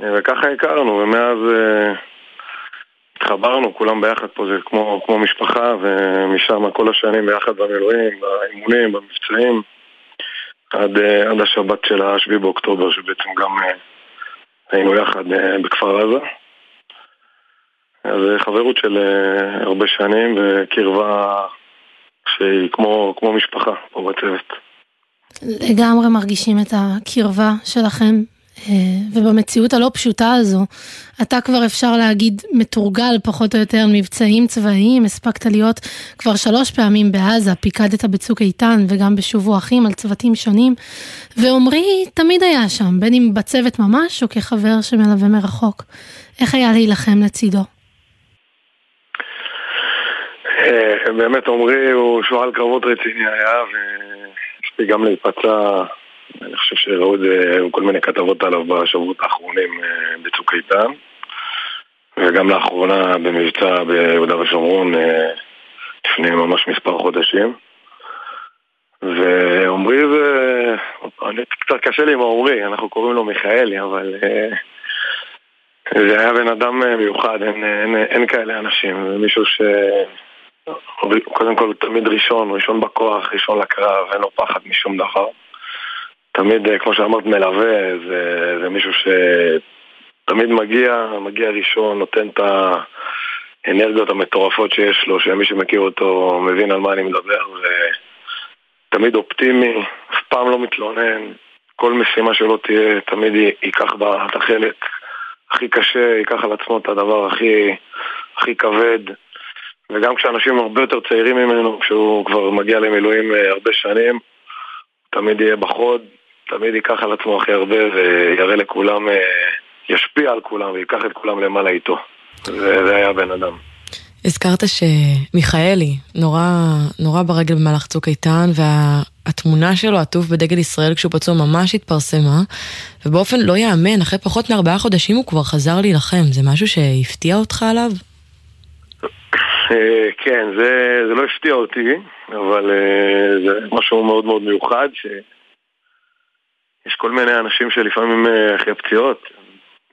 וככה הכרנו, ומאז התחברנו, כולם ביחד פה, זה כמו, כמו משפחה, ומשם כל השנים ביחד במילואים, באימונים, במבצעים, עד, עד השבת של ה-7 באוקטובר, שבעצם גם היינו יחד בכפר עזה. אז חברות של הרבה שנים וקרבה שהיא כמו, כמו משפחה פה בצוות. לגמרי מרגישים את הקרבה שלכם, ובמציאות הלא פשוטה הזו, אתה כבר אפשר להגיד מתורגל פחות או יותר מבצעים צבאיים, הספקת להיות כבר שלוש פעמים בעזה, פיקדת בצוק איתן וגם בשובו אחים על צוותים שונים, ועמרי תמיד היה שם, בין אם בצוות ממש או כחבר שמלווה מרחוק. איך היה להילחם לצידו? באמת עמרי הוא שועל קרבות רציני היה, והספיק גם להיפצע, אני חושב שראו את זה, כל מיני כתבות עליו בשבועות האחרונים בצוק איתן, וגם לאחרונה במבצע ביהודה ושומרון לפני ממש מספר חודשים. ועמרי זה אני, קצת קשה לי עם העומרי, אנחנו קוראים לו מיכאלי, אבל אה, זה היה בן אדם אה, מיוחד, אין, אין, אין כאלה אנשים, זה מישהו ש... קודם כל תמיד ראשון, ראשון בכוח, ראשון לקרב, אין לו פחד משום דבר. תמיד, אה, כמו שאמרת, מלווה, זה, זה מישהו שתמיד מגיע, מגיע ראשון, נותן את האנרגיות המטורפות שיש לו, שמי שמכיר אותו מבין על מה אני מדבר, ותמיד אופטימי, אף פעם לא מתלונן, כל משימה שלו תהיה, תמיד ייקח בה את החלק הכי קשה, ייקח על עצמו את הדבר הכי, הכי כבד. וגם כשאנשים הרבה יותר צעירים ממנו, כשהוא כבר מגיע למילואים אה, הרבה שנים, תמיד יהיה בחוד, תמיד ייקח על עצמו הכי הרבה ויראה לכולם, אה, ישפיע על כולם ויקח את כולם למעלה איתו. זה, היה בן אדם. הזכרת שמיכאלי נורא, נורא ברגל במהלך צוק איתן, והתמונה שלו עטוף בדגל ישראל כשהוא פצוע ממש התפרסמה, ובאופן לא יאמן, אחרי פחות מארבעה חודשים הוא כבר חזר להילחם. זה משהו שהפתיע אותך עליו? אה, כן, זה, זה לא הפתיע אותי, אבל אה, זה משהו מאוד מאוד מיוחד, שיש כל מיני אנשים שלפעמים אה, אחרי פציעות,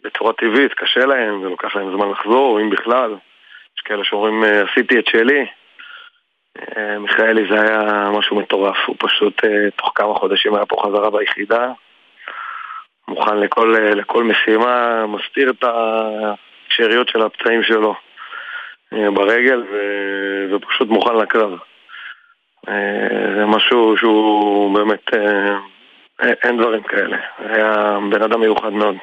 בצורה טבעית, קשה להם, ולוקח להם זמן לחזור, אם בכלל. יש כאלה שאומרים, עשיתי את שלי. מיכאלי זה היה משהו מטורף, הוא פשוט תוך כמה חודשים היה פה חזרה ביחידה, מוכן לכל, לכל משימה, מסתיר את השאריות של הפצעים שלו. אה, ברגל ו... ופשוט מוכן לקרב. אה, זה משהו שהוא באמת, אה, אין דברים כאלה. היה בן אדם מיוחד מאוד.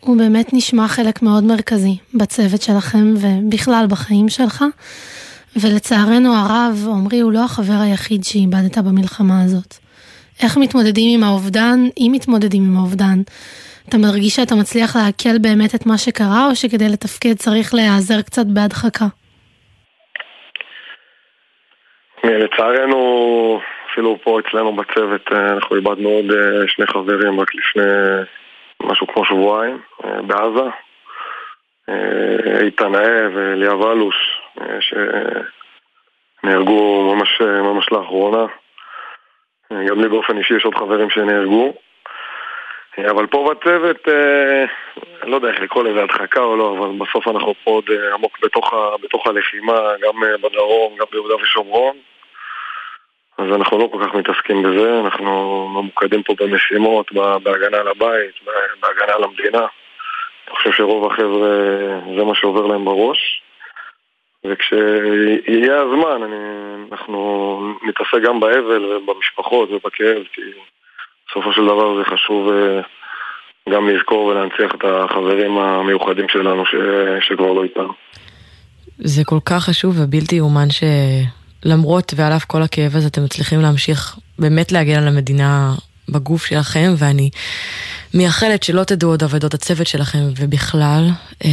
הוא באמת נשמע חלק מאוד מרכזי בצוות שלכם ובכלל בחיים שלך. ולצערנו הרב, עמרי הוא לא החבר היחיד שאיבדת במלחמה הזאת. איך מתמודדים עם האובדן, אם מתמודדים עם האובדן? אתה מרגיש שאתה מצליח לעכל באמת את מה שקרה, או שכדי לתפקד צריך להיעזר קצת בהדחקה? לצערנו, אפילו פה אצלנו בצוות, אה, אנחנו איבדנו עוד אה, שני חברים רק לפני משהו כמו שבועיים אה, בעזה. איתן נאה ואליאב אלוש, שנהרגו ממש, ממש לאחרונה. גם לי באופן אישי יש עוד חברים שנהרגו. אבל פה בצוות, אה, אני לא יודע איך לקרוא לזה הדחקה או לא, אבל בסוף אנחנו פה עוד אה, עמוק בתוך, בתוך הלחימה, גם אה, בדרום, גם ביהודה ושומרון. אז אנחנו לא כל כך מתעסקים בזה, אנחנו ממוקדים פה במשימות, בהגנה על הבית, בהגנה על המדינה. אני חושב שרוב החבר'ה, זה מה שעובר להם בראש. וכשיהיה הזמן, אני, אנחנו נתעסק גם באבל ובמשפחות ובכאב, כי בסופו של דבר זה חשוב אה, גם לזכור ולהנציח את החברים המיוחדים שלנו ש... שכבר לא איתנו. זה כל כך חשוב ובלתי יאומן שלמרות ועל אף כל הכאב הזה אתם מצליחים להמשיך באמת להגן על המדינה בגוף שלכם ואני מייחלת שלא תדעו עוד אבדות הצוות שלכם ובכלל. אמ,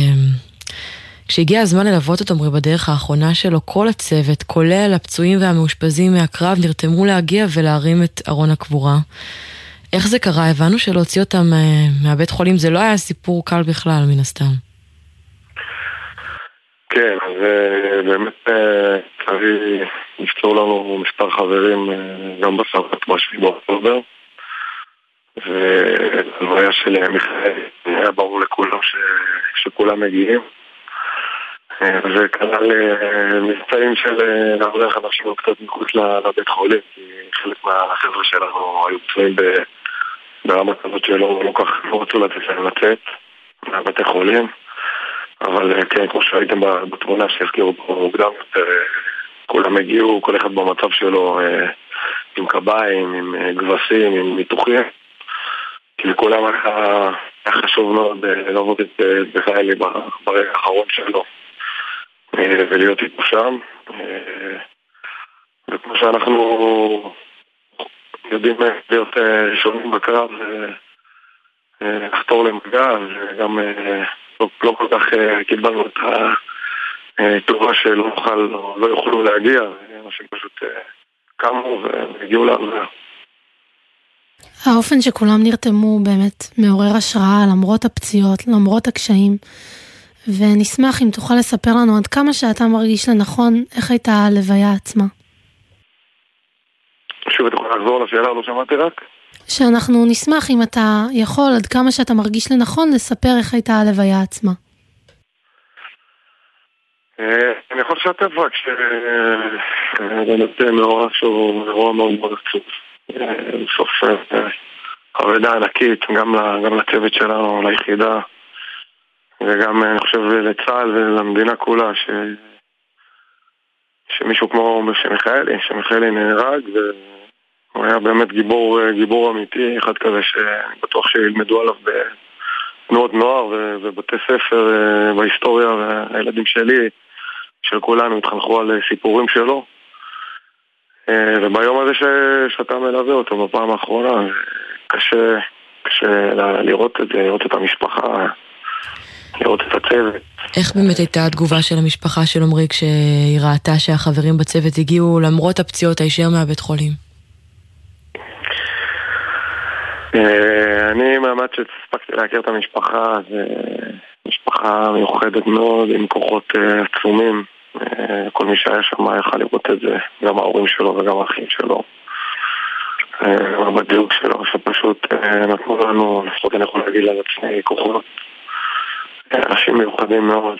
כשהגיע הזמן ללוות את עמרי בדרך האחרונה שלו, כל הצוות, כולל הפצועים והמאושפזים מהקרב, נרתמו להגיע ולהרים את ארון הקבורה. איך זה קרה? הבנו שלהוציא אותם אה, מהבית חולים זה לא היה סיפור קל בכלל, מן הסתם. כן, אז אה, באמת צריך אה, לפתור לנו מספר חברים גם בסרט בשביל באוקטובר. והלוויה של מיכאל היה ברור לכולם ש... שכולם מגיעים. זה כלל מבצעים של להבריח אנשים קצת מחוץ לבית חולים, כי חלק מהחבר'ה שלנו היו פצועים ברמה כזאת שלא לא כך לא רצו לתת להם לצאת מהבתי חולים אבל אה, כן, כמו שראיתם בתמונה שהזכירו פה מוקדם יותר אה, כולם הגיעו, כל אחד במצב שלו אה, עם קביים, עם גבסים, עם ניתוחים. כי לכולם היה, חשוב מאוד ללוות את מיכאלי ברגע האחרון שלו ולהיות איתו שם וכמו שאנחנו יודעים להיות אה, ראשונים בקרב, אה, לחתור למגע, וגם אה, לא, לא כל כך קיבלנו את התורה שלא נוכל, לא יוכלו להגיע, אנשים פשוט קמו והגיעו להרזעה. האופן שכולם נרתמו באמת מעורר השראה למרות הפציעות, למרות הקשיים. ונשמח אם תוכל לספר לנו עד כמה שאתה מרגיש לנכון, איך הייתה הלוויה עצמה. שוב, את יכולה לחזור לשאלה? לא שמעתי רק. שאנחנו נשמח אם אתה יכול, עד כמה שאתה מרגיש לנכון, לספר איך הייתה הלוויה עצמה. אה, אני יכול לשתף רק שבאמת מאורע שהוא אירוע מאוד מאוד עצוב. אה, בסוף אבדה ענקית, גם לצוות שלנו, ליחידה, וגם אני חושב לצה"ל ולמדינה כולה, ש... שמישהו כמו שמיכאלי, שמיכאלי נהרג, והוא היה באמת גיבור, גיבור אמיתי, אחד כזה שאני בטוח שילמדו עליו בתנועות נוער ובתי ספר אה, בהיסטוריה, והילדים שלי, של כולנו, התחנכו על סיפורים שלו. אה, וביום הזה ש... שאתה מלווה אותו בפעם האחרונה, קשה, קשה לראות את זה, לראות את המשפחה, לראות את הצוות. איך באמת הייתה התגובה של המשפחה של עמרי כשהיא ראתה שהחברים בצוות הגיעו למרות הפציעות הישר מהבית חולים? אה, אני מהמעט שהספקתי להכיר את המשפחה, זה משפחה מיוחדת מאוד עם כוחות אה, עצומים. אה, כל מי שהיה שם יכל לראות את זה, גם ההורים שלו וגם האחים שלו. בדיוק שלו, שפשוט נתנו לנו, לפחות אני יכול להגיד על עצמי, כוחות אנשים מיוחדים מאוד,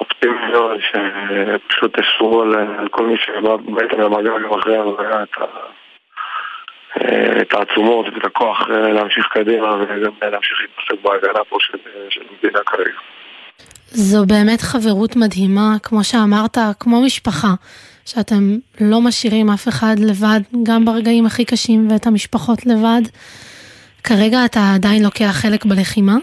אופטימיים מאוד, שפשוט ישבו על, כל מי שבא בעצם למגע גם אחרי ההלוויה את, את העצומות ואת הכוח אה, להמשיך קדימה וגם להמשיך להתעסק בהגנה פה של, של המדינה כרגע. זו באמת חברות מדהימה, כמו שאמרת, כמו משפחה, שאתם לא משאירים אף אחד לבד, גם ברגעים הכי קשים ואת המשפחות לבד. כרגע אתה עדיין לוקח חלק בלחימה?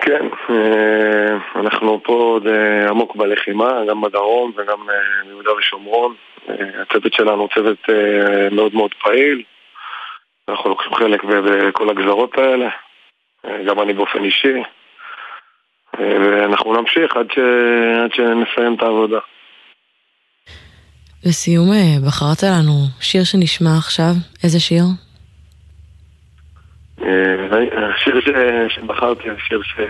כן, אה, אנחנו פה עוד אה, עמוק בלחימה, גם בדרום וגם אה, ביהודה ושומרון. הצוות שלנו הוא צוות מאוד מאוד פעיל. אנחנו לוקחים חלק בכל הגזרות האלה, גם אני באופן אישי. ואנחנו נמשיך עד, ש... עד שנסיים את העבודה. לסיום, בחרת לנו שיר שנשמע עכשיו, איזה שיר? השיר שבחרתי, השיר ש...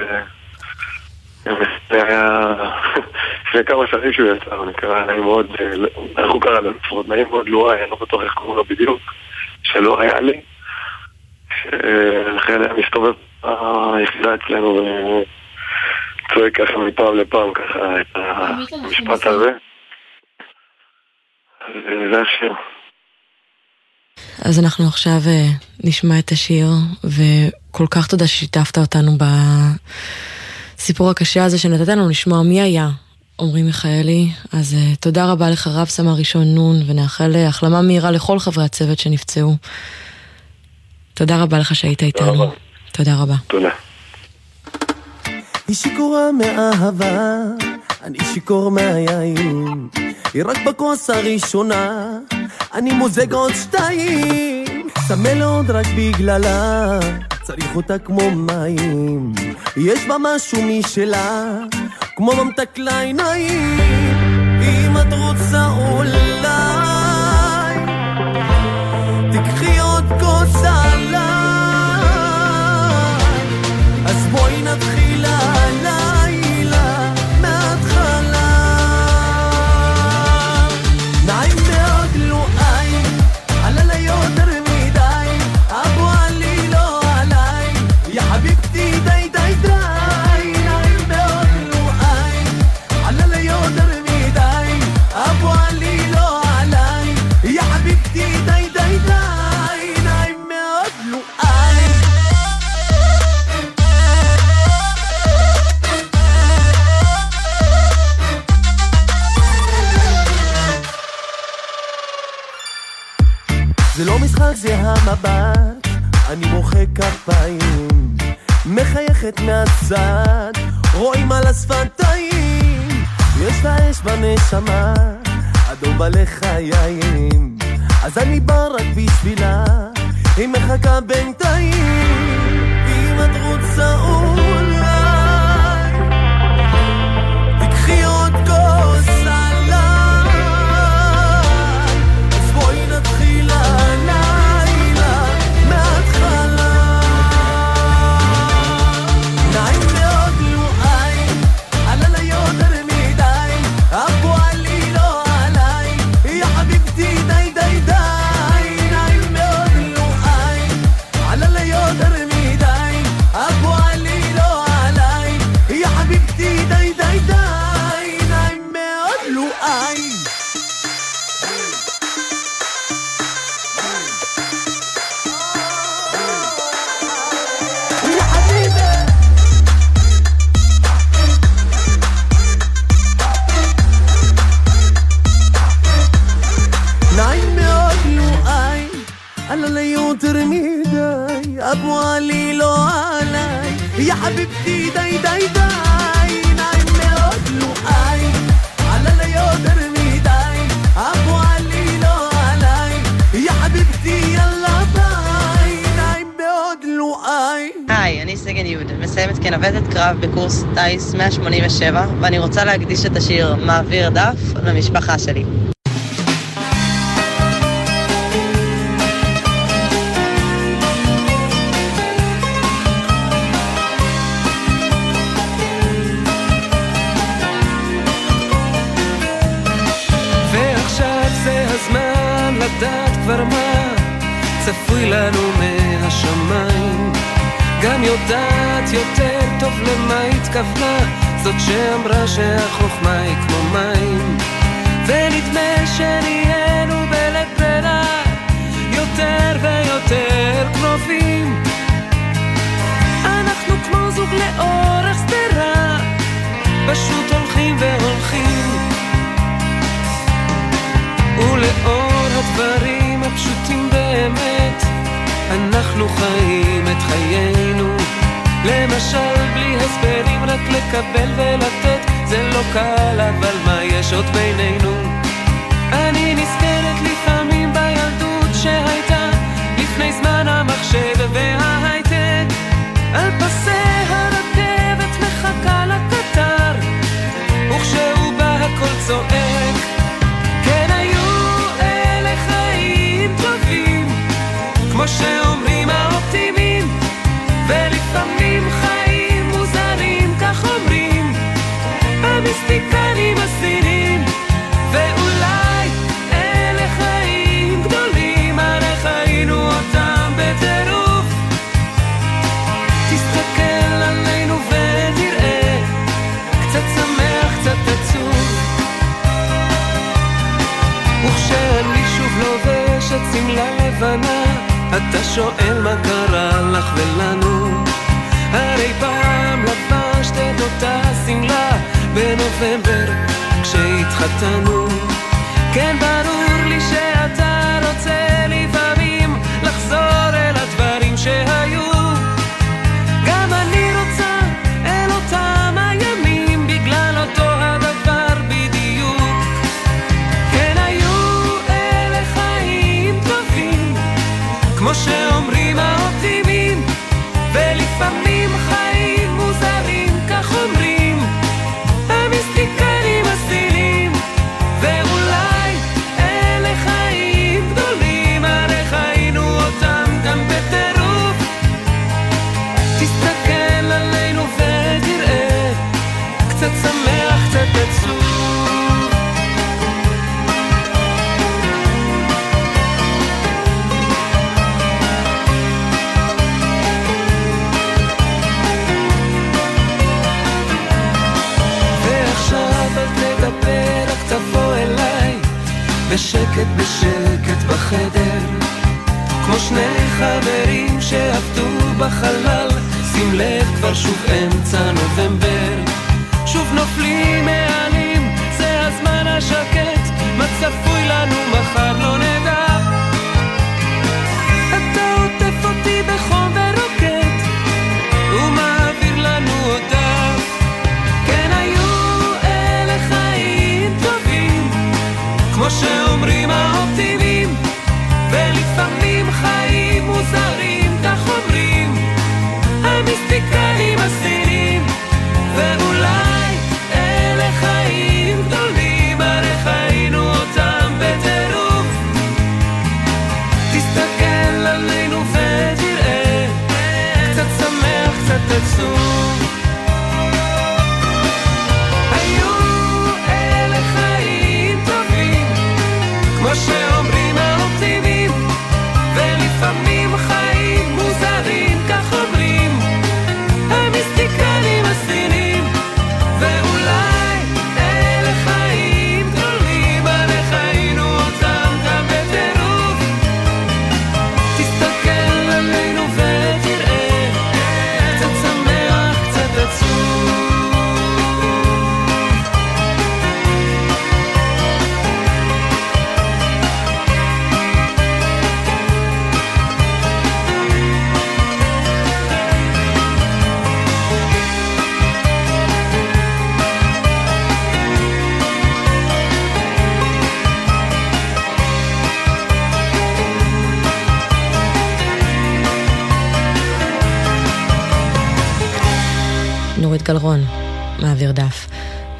היה <laughs> לפני כמה שנים שהוא יצא, הוא נקרא נעים מאוד, איך הוא קרא לפחות, נעים מאוד לא היה, אני לא בטוח איך קוראים לו בדיוק, שלא היה לי. לכן היה מסתובב היחידה אצלנו וצועק ככה מפעם לפעם ככה את המשפט הזה. זה השיר. אז אנחנו עכשיו נשמע את השיר, וכל כך תודה ששיתפת אותנו בסיפור הקשה הזה שנתת לנו לשמוע מי היה עמרי מיכאלי. אז uh, תודה רבה לך רב סמל ראשון נון, ונאחל uh, החלמה מהירה לכל חברי הצוות שנפצעו. תודה רבה לך שהיית איתנו. רבה. תודה רבה. תודה. היא שיכורה מאהבה, אני שיכור מהיין. היא רק בכוס הראשונה, אני מוזג עוד שתיים. סמל עוד רק בגללה, צריך אותה כמו מים. יש בה משהו משלה, כמו ממתק לעיניים. אם את רוצה אולי, תקחי עוד כוס זה המבט, אני מוחא כפיים, מחייכת מהצד, רואים על השפתיים, יש לה אש בנשמה, אדום בלחיים, אז אני בא רק בשבילה, היא מחכה בינתיים, אם את רוצה מסיימת כנווטת קרב בקורס טיס 187, ואני רוצה להקדיש את השיר "מעביר דף" למשפחה שלי. ועכשיו זה הזמן לדעת כבר מה צפוי לנו גם יודעת יותר טוב למה התכוונה. זאת שאמרה שהחוכמה היא כמו מים. ונדמה שנהיינו בלית ברירה. יותר ויותר קרובים. אנחנו כמו זוג לאורך שדרה. פשוט הולכים והולכים. ולאור הדברים הפשוטים באמת, אנחנו חיים את חיינו. למשל, בלי הסברים, רק לקבל ולתת, זה לא קל, אבל מה יש עוד בינינו? אני נזכרת לפעמים בילדות שהייתה לפני זמן המחשב וההייטק. על פסי הרכבת מחכה לקטר, וכשהוא בא הכל צועק. כן היו אלה חיים טובים, כמו שאומרים אתה שואל מה קרה לך ולנו. אותה שמלה בנובמבר כשהתחתנו. כן, ברור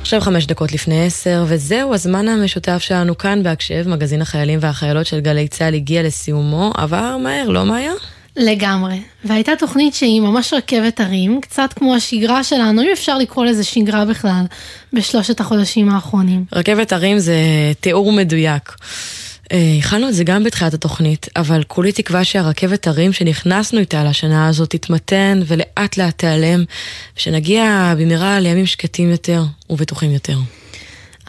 עכשיו חמש דקות לפני עשר, וזהו הזמן המשותף שלנו כאן בהקשב, מגזין החיילים והחיילות של גלי צה"ל הגיע לסיומו, עבר מהר, לא מאיה? לגמרי. והייתה תוכנית שהיא ממש רכבת הרים, קצת כמו השגרה שלנו, אם אפשר לקרוא לזה שגרה בכלל, בשלושת החודשים האחרונים. רכבת הרים זה תיאור מדויק. אה, הכנו את זה גם בתחילת התוכנית, אבל כולי תקווה שהרכבת הרים שנכנסנו איתה לשנה הזאת תתמתן ולאט לאט תיעלם, ושנגיע במהרה לימים שקטים יותר ובטוחים יותר.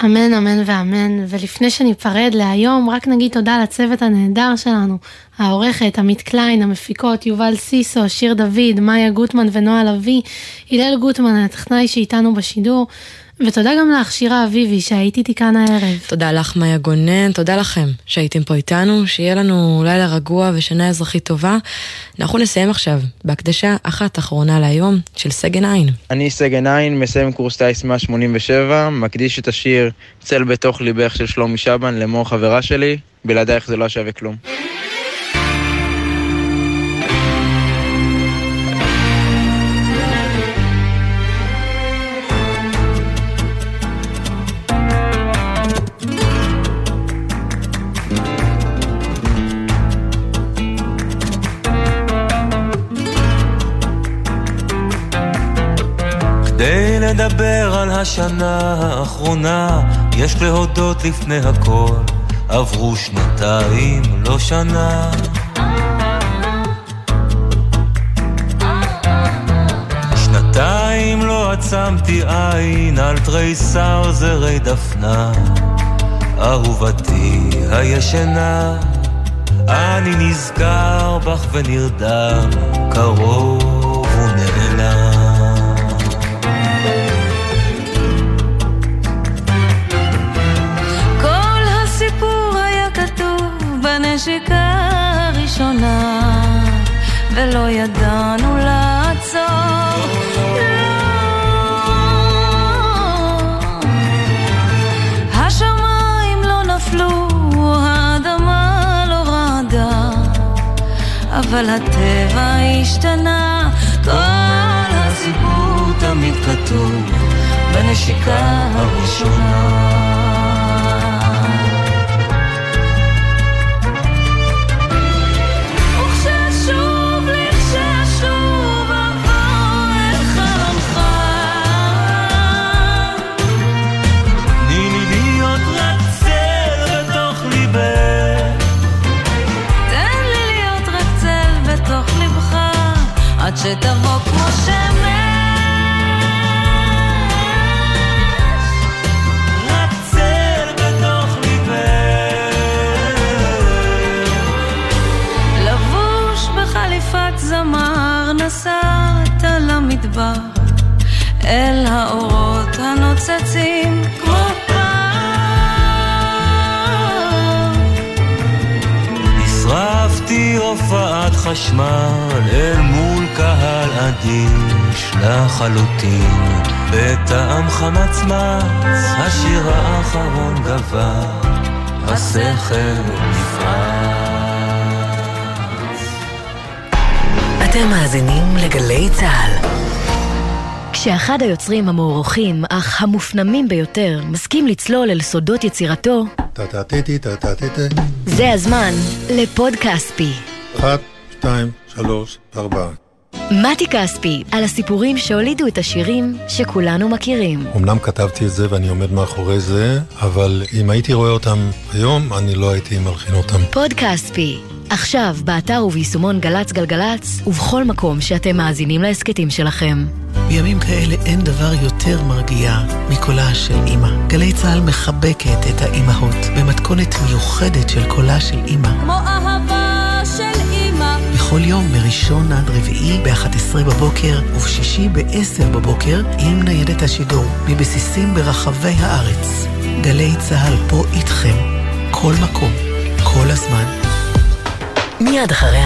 אמן, אמן ואמן. ולפני שניפרד להיום, רק נגיד תודה לצוות הנהדר שלנו, העורכת, עמית קליין, המפיקות, יובל סיסו, שיר דוד, מאיה גוטמן ונועה לביא, הלל גוטמן, הטכנאי שאיתנו בשידור. ותודה גם לך, שירה אביבי, שהיית איתי כאן הערב. תודה לך, מאיה גונן, תודה לכם שהייתם פה איתנו, שיהיה לנו לילה רגוע ושנה אזרחית טובה. אנחנו נסיים עכשיו בהקדשה אחת אחרונה להיום של סגן עין. אני סגן עין, מסיים קורס טיס 187, מקדיש את השיר צל בתוך ליבך של שלומי שבן למור חברה שלי, בלעדייך זה לא שווה כלום. לדבר על השנה האחרונה, יש להודות לפני הכל, עברו שנתיים, לא שנה. שנתיים לא עצמתי עין על תריסר זרי דפנה, אהובתי הישנה, אני נזכר בך ונרדם, קרוב בנשיקה הראשונה, ולא ידענו לעצור. לא. לא לא אבל הטבע השתנה, כל הסיפור תמיד כתוב בנשיקה הראשונה. לחלוטין בטעם חמצמץ השיר האחרון גבר השכל נפרץ אתם מאזינים לגלי צה"ל. כשאחד היוצרים המוערוכים, אך המופנמים ביותר, מסכים לצלול אל סודות יצירתו. זה הזמן לפוד כספי. אחת, שתיים, שלוש, ארבע. מתי כספי, על הסיפורים שהולידו את השירים שכולנו מכירים. אמנם כתבתי את זה ואני עומד מאחורי זה, אבל אם הייתי רואה אותם היום, אני לא הייתי מלחין אותם. פוד כספי, עכשיו באתר וביישומון גל"צ גלגלצ, ובכל מקום שאתם מאזינים להסכתים שלכם. בימים כאלה אין דבר יותר מרגיע מקולה של אימא. גלי צה"ל מחבקת את האימהות במתכונת מיוחדת של קולה של אימא. כמו אהבה של אימא. בכל יום מראשון עד רביעי ב-11 בבוקר ובשישי ב-10 בבוקר עם ניידת השידור מבסיסים ברחבי הארץ. גלי צה"ל פה איתכם, כל מקום, כל הזמן. מיד אחרי